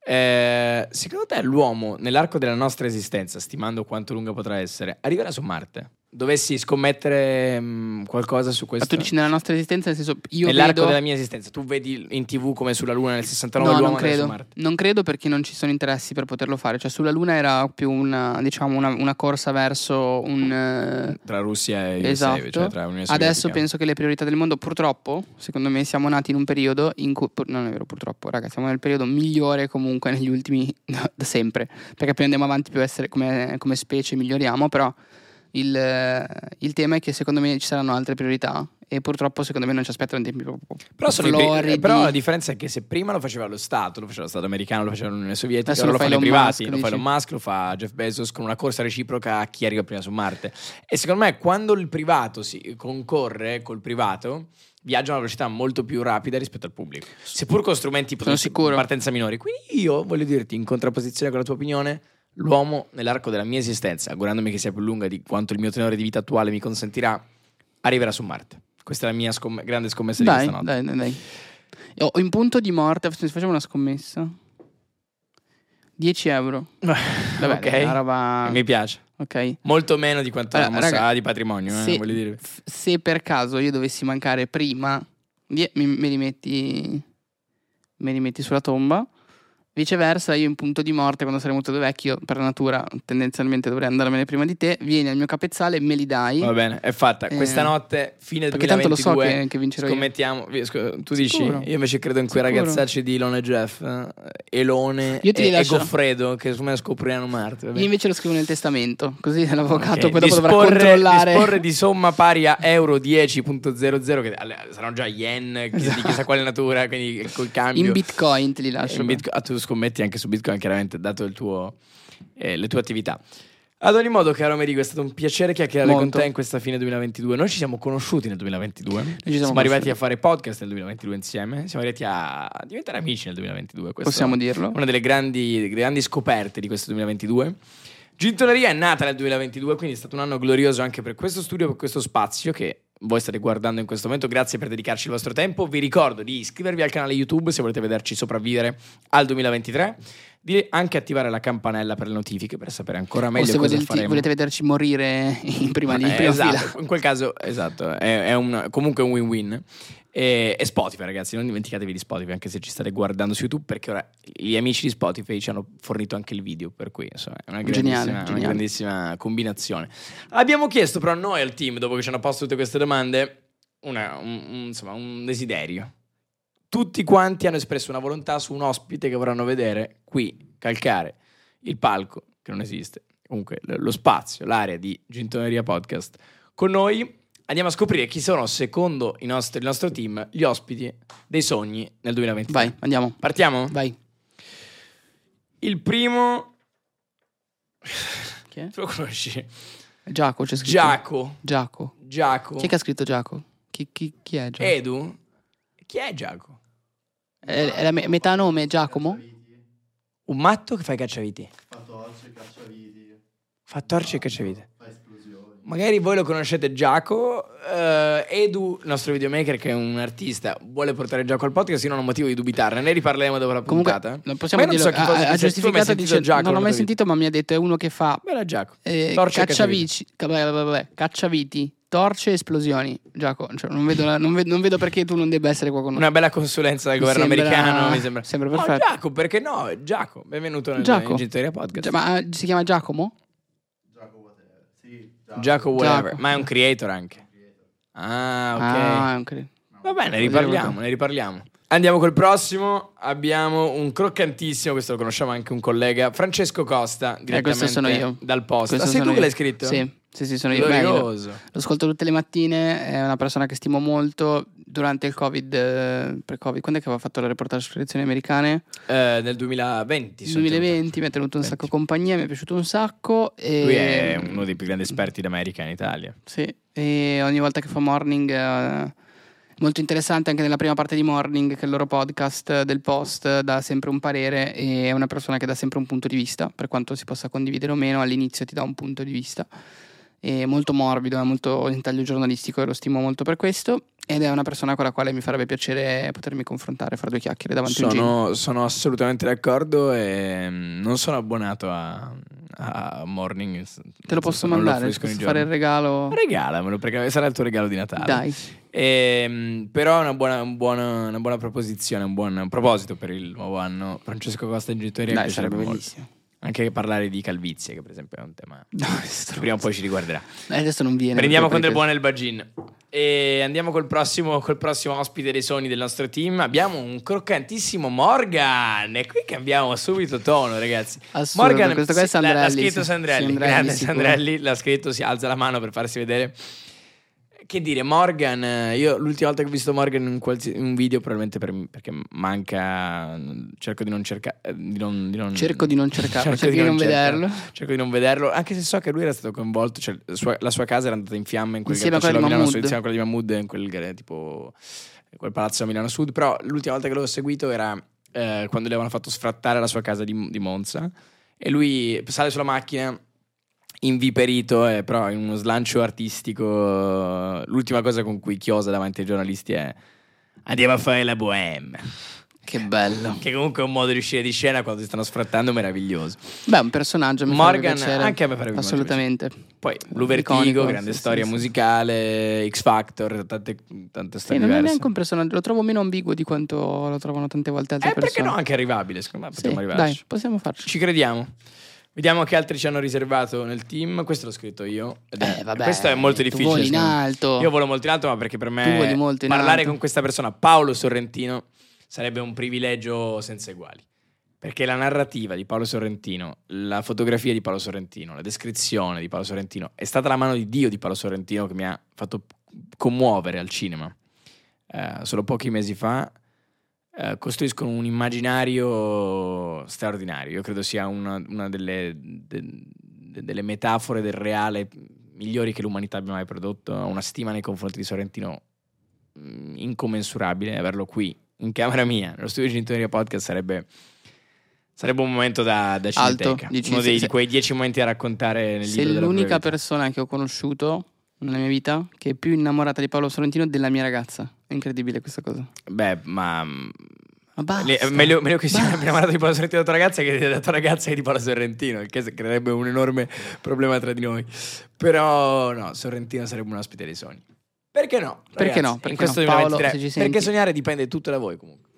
S1: Eh, secondo te l'uomo, nell'arco della nostra esistenza, stimando quanto lunga potrà essere, arriverà su Marte? Dovessi scommettere mh, qualcosa su
S2: Ma
S1: questo?
S2: tu dici nella nostra esistenza, nel senso, io
S1: nell'arco
S2: vedo...
S1: della mia esistenza, tu vedi in tv come sulla Luna nel 69
S2: No,
S1: l'uomo
S2: non credo.
S1: Marte?
S2: Non credo perché non ci sono interessi per poterlo fare. Cioè, sulla Luna era più una, diciamo, una, una corsa verso un. eh,
S1: Tra Russia e USA,
S2: Esatto.
S1: cioè tra Unione
S2: Adesso
S1: Sovietica.
S2: penso che le priorità del mondo, purtroppo, secondo me, siamo nati in un periodo in cui. Non è vero, purtroppo, raga, siamo nel periodo migliore comunque negli ultimi. [laughs] da sempre. Perché più andiamo avanti, più essere come, come specie miglioriamo. Però il, eh, il tema è che secondo me ci saranno altre priorità. E purtroppo, secondo me, non ci aspettano tempi proprio.
S1: Però,
S2: floridi.
S1: però la differenza è che se prima lo faceva lo Stato, lo faceva lo Stato americano, lo faceva l'Unione Sovietica,
S2: Adesso
S1: ora
S2: lo
S1: lo
S2: fa
S1: fanno i privati,
S2: Musk,
S1: lo fa
S2: dici?
S1: Elon Musk, lo fa Jeff Bezos con una corsa reciproca a chi arriva prima su Marte. E secondo me quando il privato si concorre col privato, viaggia a una velocità molto più rapida rispetto al pubblico. Seppur con strumenti di partenza minori. Quindi io voglio dirti, in contrapposizione con la tua opinione, l'uomo nell'arco della mia esistenza, augurandomi che sia più lunga di quanto il mio tenore di vita attuale mi consentirà, arriverà su Marte. Questa è la mia scomm- grande scommessa di
S2: Dai,
S1: questa notte.
S2: dai, dai, dai. Ho in punto di morte, facciamo una scommessa. 10 euro. [laughs] Vabbè,
S1: ok,
S2: una roba...
S1: mi piace.
S2: Ok.
S1: Molto meno di quanto
S2: Allora, raga,
S1: ha di patrimonio, eh,
S2: se,
S1: dire.
S2: f- se per caso io dovessi mancare prima, die- mi- me li metti, me li metti sulla tomba Viceversa, io in punto di morte, quando sarei molto vecchio, per natura, tendenzialmente dovrei andarmene prima di te. Vieni al mio capezzale, me li dai.
S1: Va bene, è fatta.
S2: Eh,
S1: Questa notte, fine
S2: perché tanto lo
S1: 2022,
S2: so che- che vincerò io.
S1: Scommettiamo. vi- scu- Tu dici?
S2: Sicuro.
S1: Io invece credo in quei
S2: Sicuro.
S1: ragazzacci di Ilona e Jeff, eh, Elone
S2: Io
S1: e, e. Goffredo, che secondo me scopriranno Marte.
S2: Io invece lo scrivo nel testamento, così [laughs] l'avvocato
S1: Ok,
S2: poi dopo dovrà
S1: disporre-
S2: controllare.
S1: disporre di somma pari a [laughs] euro 10.00 che saranno già yen chi- di chissà quale natura quindi col cambio
S2: In bitcoin te li lascio.
S1: In Bitcoin- ah, tu scommetti anche su bitcoin chiaramente dato il tuo, eh, le tue attività ad ogni modo caro Merigo è stato un piacere chiacchierare con
S2: Molto.
S1: te in questa fine 2022 noi ci siamo conosciuti nel 2022
S2: siamo
S1: siamo, arrivati a fare podcast nel 2022 insieme siamo arrivati a diventare amici nel 2022 Questo
S2: Possiamo dirlo.
S1: una delle grandi, grandi scoperte di questo 2022. Gintoneria è nata nel 2022, quindi è stato un anno glorioso anche per questo studio, per questo spazio che voi state guardando in questo momento. Grazie per dedicarci il vostro tempo. Vi ricordo di iscrivervi al canale YouTube se volete vederci sopravvivere al 2023, di anche attivare la campanella per le notifiche per sapere ancora
S2: o
S1: meglio
S2: se
S1: cosa
S2: volete,
S1: faremo.
S2: volete vederci morire in prima, in
S1: Eh,
S2: prima
S1: esatto,
S2: fila.
S1: in quel caso, esatto, è, è un- comunque un win-win. E, e Spotify, ragazzi, non dimenticatevi di Spotify, anche se ci state guardando su YouTube, perché ora gli amici di Spotify ci hanno fornito anche il video, per cui insomma, è una
S2: Geniale,
S1: grandissima, una
S2: geniale.
S1: grandissima combinazione. Abbiamo chiesto però a noi al team, dopo che ci hanno posto tutte queste domande, una- un, un- insomma, un desiderio. Tutti quanti hanno espresso una volontà su un ospite che vorranno vedere qui, calcare il palco, che non esiste, comunque lo spazio, l'area di Gintoneria Podcast. Con noi andiamo a scoprire chi sono, secondo i nostri- il nostro team, gli ospiti dei sogni nel 2023.
S2: Vai, andiamo.
S1: Partiamo?
S2: Vai.
S1: Il primo...
S2: Chi è? [laughs]
S1: Tu lo conosci?
S2: Giaco, c'è scritto.
S1: Giaco.
S2: Giaco.
S1: Giaco.
S2: Chi è che ha scritto Giaco? Chi, chi- chi è Giaco?
S1: Edu? Chi è Giaco?
S2: È, è la me- metà nome Giacomo?
S1: Un matto che fa i cacciaviti.
S5: Fa torce, cacciaviti,
S1: Fa torce e cacciavite.
S5: fa esplosioni.
S1: Magari voi lo conoscete Giaco. eh, Edu, il nostro videomaker, che è un artista, vuole portare Giaco al podcast. Io non ho motivo di dubitarne. Ne riparleremo dopo la
S2: Comunque,
S1: puntata.
S2: non possiamo
S1: Ma io
S2: dirlo.
S1: non so chi cosa
S2: ha, ha giustificato
S1: sentito
S2: dicendo
S1: Giaco
S2: Non l'ho mai sentito, ma mi ha detto è uno che fa
S1: Bella Giaco.
S2: eh,
S1: Torce e
S2: cacciavici, ca- vabbè, vabbè, vabbè, cacciaviti, torce e esplosioni. Giaco, cioè, non, vedo la- non ve- non vedo perché tu non debba essere qua con noi.
S1: Una bella consulenza del
S2: Mi
S1: governo
S2: sembra-
S1: americano. Mi sembra.
S2: sembra
S1: No,
S2: perfetto.
S1: Giaco, perché no? Giaco, benvenuto nel
S2: Giaco.
S1: in Gentile Podcast.
S2: Cioè, ma eh, si chiama Giacomo?
S5: Giacomo whatever. Sì, Giacomo.
S1: Giaco whatever.
S2: Giaco.
S1: Ma è un creator anche. Ah, ok.
S2: Ah, è un cre-
S1: Va bene,
S2: Vuol
S1: riparliamo, ne riparliamo. Andiamo col prossimo. Abbiamo un croccantissimo, questo lo conosciamo anche un collega, Francesco Costa,
S2: Eh,
S1: direttamente
S2: questo sono io.
S1: dal post.
S2: Questo
S1: Ah, sei tu che
S2: io.
S1: l'hai scritto?
S2: Sì, sì, sì, sono io. Beh, io lo,
S1: Glorioso.
S2: ascolto tutte le mattine, è una persona che stimo molto. Durante il Covid, eh, pre-Covid, quando è che aveva fatto la reportage sulle elezioni americane?
S1: Eh, nel 2020.
S2: Nel
S1: sono
S2: 2020 mi ha tenuto un
S1: 20.
S2: sacco compagnia, mi è piaciuto un sacco. E...
S1: Lui è uno dei più grandi esperti d'America in Italia.
S2: Sì, e ogni volta che fa morning eh, molto interessante anche nella prima parte di morning che è il loro podcast del post dà sempre un parere e è una persona che dà sempre un punto di vista per quanto si possa condividere o meno all'inizio ti dà un punto di vista è molto morbido, è molto in taglio giornalistico e lo stimo molto per questo ed è una persona con la quale mi farebbe piacere potermi confrontare, fare due chiacchiere davanti a un gin.
S1: Sono, sono assolutamente d'accordo e mm, non sono abbonato a, a Morning.
S2: Te lo posso
S1: Non
S2: mandare,
S1: fruisco
S2: posso fare il regalo?
S1: Regalamelo perché sarà il tuo regalo di Natale.
S2: Dai,
S1: Ehm, però è una buona, un buona- una buona proposizione, un buon proposito per il nuovo anno. Francesco Costa in gittoria
S2: dai, sarebbe
S1: piacerebbe molto. Anche parlare di calvizie, che per esempio è un tema [laughs]
S2: Dai,
S1: che prima o poi ci riguarderà.
S2: Eh, adesso non viene.
S1: Prendiamo con del buono il bagin. E andiamo col prossimo, col prossimo ospite dei sogni del nostro team. Abbiamo un croccantissimo Morgan. E qui cambiamo subito tono, ragazzi.
S2: Assurdo, questo qua è
S1: sì, l'ha-
S2: Sandrelli,
S1: scritto. Sandrelli.
S2: Sandrelli.
S1: Sandrelli. L'ha scritto, si alza la mano per farsi vedere. Che dire, Morgan, eh, io l'ultima volta che ho visto Morgan in, qualsi- in un video, probabilmente per- perché manca. Cerco di non cercare. Di non, di non-
S2: Cerco di non cercarlo, [laughs]
S1: cerco
S2: cerco di non
S1: cercare-
S2: vederlo.
S1: Cerco di non vederlo, anche se so che lui era stato coinvolto. Cioè, la sua, la sua casa era andata in fiamme in quel
S2: Insieme a
S1: grattacielo
S2: quella di
S1: Milano Sud, insieme a quella di Mahmood, in quel eh, tipo. quel palazzo a Milano Sud. Però l'ultima volta che l'ho seguito era eh, quando le avevano fatto sfrattare la sua casa di, di Monza. E lui sale sulla macchina inviperito, eh, però in uno slancio artistico. L'ultima cosa con cui chiosa davanti ai giornalisti è andiamo a fare la bohème.
S2: Che bello.
S1: Che comunque è un modo di uscire di scena quando ti stanno sfrattando meraviglioso.
S2: Beh, un personaggio. Mi
S1: Morgan,
S2: piacere.
S1: anche a me farebbe
S2: Assolutamente.
S1: Poi Blue Vertigo,
S2: Iconico,
S1: grande
S2: sì,
S1: storia
S2: sì, sì.
S1: musicale, X Factor, tante, tante
S2: Sì,
S1: storie
S2: non è
S1: diverse.
S2: neanche un personaggio, lo trovo meno ambiguo di quanto lo trovano tante volte altre
S1: Eh, perché
S2: persone.
S1: no? Anche arrivabile, secondo me
S2: Sì,
S1: potremmo arrivarci.
S2: dai, possiamo farci.
S1: Ci crediamo. Vediamo che altri ci hanno riservato nel team. Questo l'ho scritto io. è-
S2: Eh, vabbè,
S1: questo è molto
S2: tu
S1: difficile.
S2: voli in alto.
S1: Io volo molto in alto, ma perché per
S2: Tu
S1: me parlare
S2: alto.
S1: con questa persona, Paolo Sorrentino, sarebbe un privilegio senza eguali. Perché la narrativa di Paolo Sorrentino, la fotografia di Paolo Sorrentino, la descrizione di Paolo Sorrentino è stata la mano di Dio di Paolo Sorrentino che mi ha fatto commuovere al cinema. Eh, solo pochi mesi fa eh, costruiscono un immaginario straordinario. Io credo sia una, una delle, de- de- delle metafore del reale migliori che l'umanità abbia mai prodotto. Una stima nei confronti di Sorrentino mh, incommensurabile. Averlo qui in camera mia, nello studio di Genitoria Podcast, sarebbe. Sarebbe un momento da, da
S2: Alto,
S1: cineteca.
S2: dici,
S1: Uno dei,
S2: se-
S1: di quei dieci momenti da raccontare nel
S2: Sei
S1: libro della
S2: l'unica persona che ho conosciuto nella mia vita che è più innamorata di Paolo Sorrentino della mia ragazza. È incredibile questa cosa.
S1: Beh, ma. mh,
S2: Ma basta.
S1: le- meglio, meglio che sia
S2: Basta.
S1: innamorato di Paolo Sorrentino della tua ragazza che della tua ragazza che di Paolo Sorrentino, il che creerebbe un enorme problema tra di noi. Però, no, Sorrentino sarebbe un ospite dei sogni. Perché no?
S2: Perché
S1: ragazzi?
S2: no?
S1: In
S2: Perché no? Paolo,
S1: 2023.
S2: se ci
S1: Perché sognare dipende tutto da voi comunque.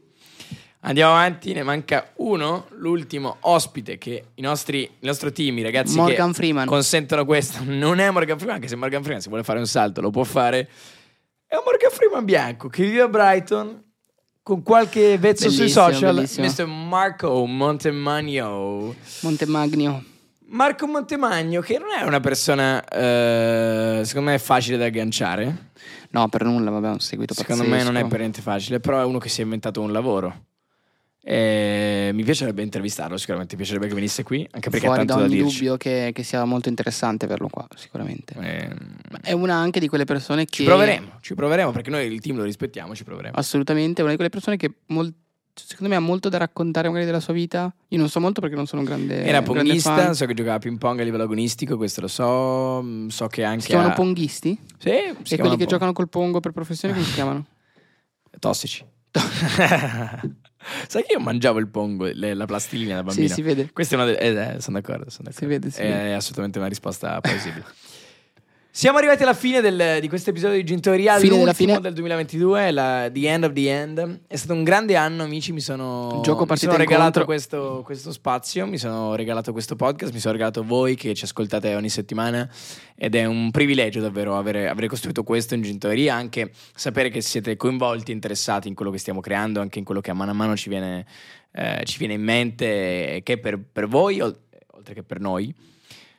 S1: Andiamo avanti, ne manca uno, l'ultimo ospite che i nostri, il nostro team, i ragazzi
S2: Morgan
S1: che
S2: Freeman.
S1: consentono questo, [laughs] non è Morgan Freeman, anche se Morgan Freeman se vuole fare un salto lo può fare. È un Morgan Freeman bianco che vive a Brighton con qualche vezzo sui social,
S2: bellissimo.
S1: Mr. Marco Montemagno.
S2: Montemagno.
S1: Marco Montemagno che non è una persona eh, secondo me facile da agganciare.
S2: No, per nulla, vabbè, un seguito
S1: Secondo
S2: pazzesco.
S1: me non è per niente facile, però è uno che si è inventato un lavoro. E mi piacerebbe intervistarlo, sicuramente mi piacerebbe che venisse qui, anche perché ha
S2: Fuori
S1: tanto
S2: da
S1: da dirci.
S2: dubbio che, che sia molto interessante averlo qua, sicuramente.
S1: Ehm,
S2: È una anche di quelle persone che...
S1: ci proveremo, ci proveremo perché noi il team lo rispettiamo, ci proveremo.
S2: Assolutamente, è una di quelle persone che mol- secondo me ha molto da raccontare magari della sua vita. Io non so molto perché non sono un grande
S1: Era
S2: fan.
S1: so che giocava a ping pong a livello agonistico, questo lo so, mm, so che anche
S2: Si chiamano
S1: ha-
S2: ponghisti?
S1: Sì, si
S2: e quelli che
S1: pong.
S2: giocano col pongo per professione come si [laughs] chiamano?
S1: tossici. [laughs] Sai che io mangiavo il pongo, le- la plastilina da bambino?
S2: Sì, si vede.
S1: Questa è una delle... eh, eh, sono d'accordo, sono d'accordo.
S2: Si vede, si
S1: è
S2: vede.
S1: assolutamente una risposta plausibile. [laughs] Siamo arrivati alla fine del- di questo episodio di Gintoria,
S2: Fine della
S1: l'ultimo
S2: fine.
S1: del 2022, la, the end of the end. È stato un grande anno, amici, mi sono,
S2: Gioco
S1: mi sono regalato questo, questo spazio, mi sono regalato questo podcast, mi sono regalato voi che ci ascoltate ogni settimana ed è un privilegio davvero avere, avere costruito questo in Gintoria, anche sapere che siete coinvolti, interessati in quello che stiamo creando, anche in quello che a mano a mano ci viene, eh, ci viene in mente, e che per, per voi, ol- oltre che per noi.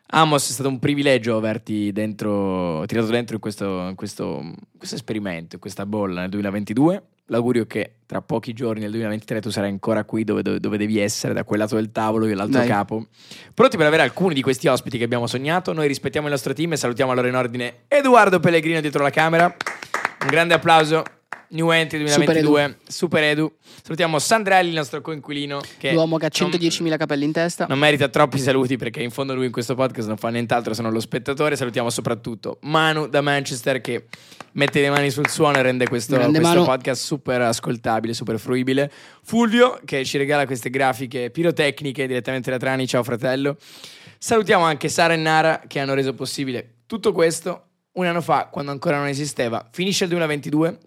S1: Amos, è stato un privilegio averti dentro, tirato dentro in questo, in questo, in questo esperimento, in questa bolla nel 2022. L'augurio è che tra pochi giorni, nel 2023, tu sarai ancora qui dove, dove- dove devi essere, da quel lato del tavolo, io dall'altro
S2: Dai.
S1: capo. Pronti per avere alcuni di questi ospiti che abbiamo sognato. Noi rispettiamo il nostro team e salutiamo allora in ordine Edoardo Pellegrino dietro la camera. Un grande applauso. New Entry 2022, Super Edu. Salutiamo Sandrelli, il nostro coinquilino. Che
S2: L'uomo che ha
S1: non-
S2: 110.000 capelli in testa.
S1: non merita troppi saluti perché in fondo lui in questo podcast non fa nient'altro se non lo spettatore. Salutiamo soprattutto Manu da Manchester che mette le mani sul suono e rende questo, questo podcast super ascoltabile, super fruibile. Fulvio che ci regala queste grafiche pirotecniche direttamente da Trani. Ciao fratello. Salutiamo anche Sara e Nara che hanno reso possibile tutto questo un anno fa quando ancora non esisteva. Finisce il 2022.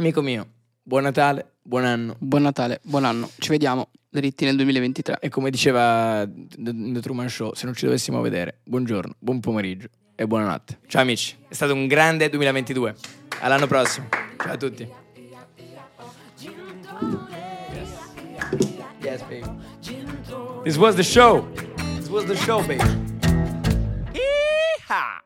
S1: Amico mio, buon Natale, buon anno.
S2: Buon Natale, buon anno. Ci vediamo dritti nel 2023.
S1: E come diceva The Truman Show, se non ci dovessimo vedere, buongiorno, buon pomeriggio e buonanotte. Ciao amici, è stato un grande 2022. All'anno prossimo. Ciao a tutti. Yes, baby. This was the show. This was the show, baby. Yeehaw!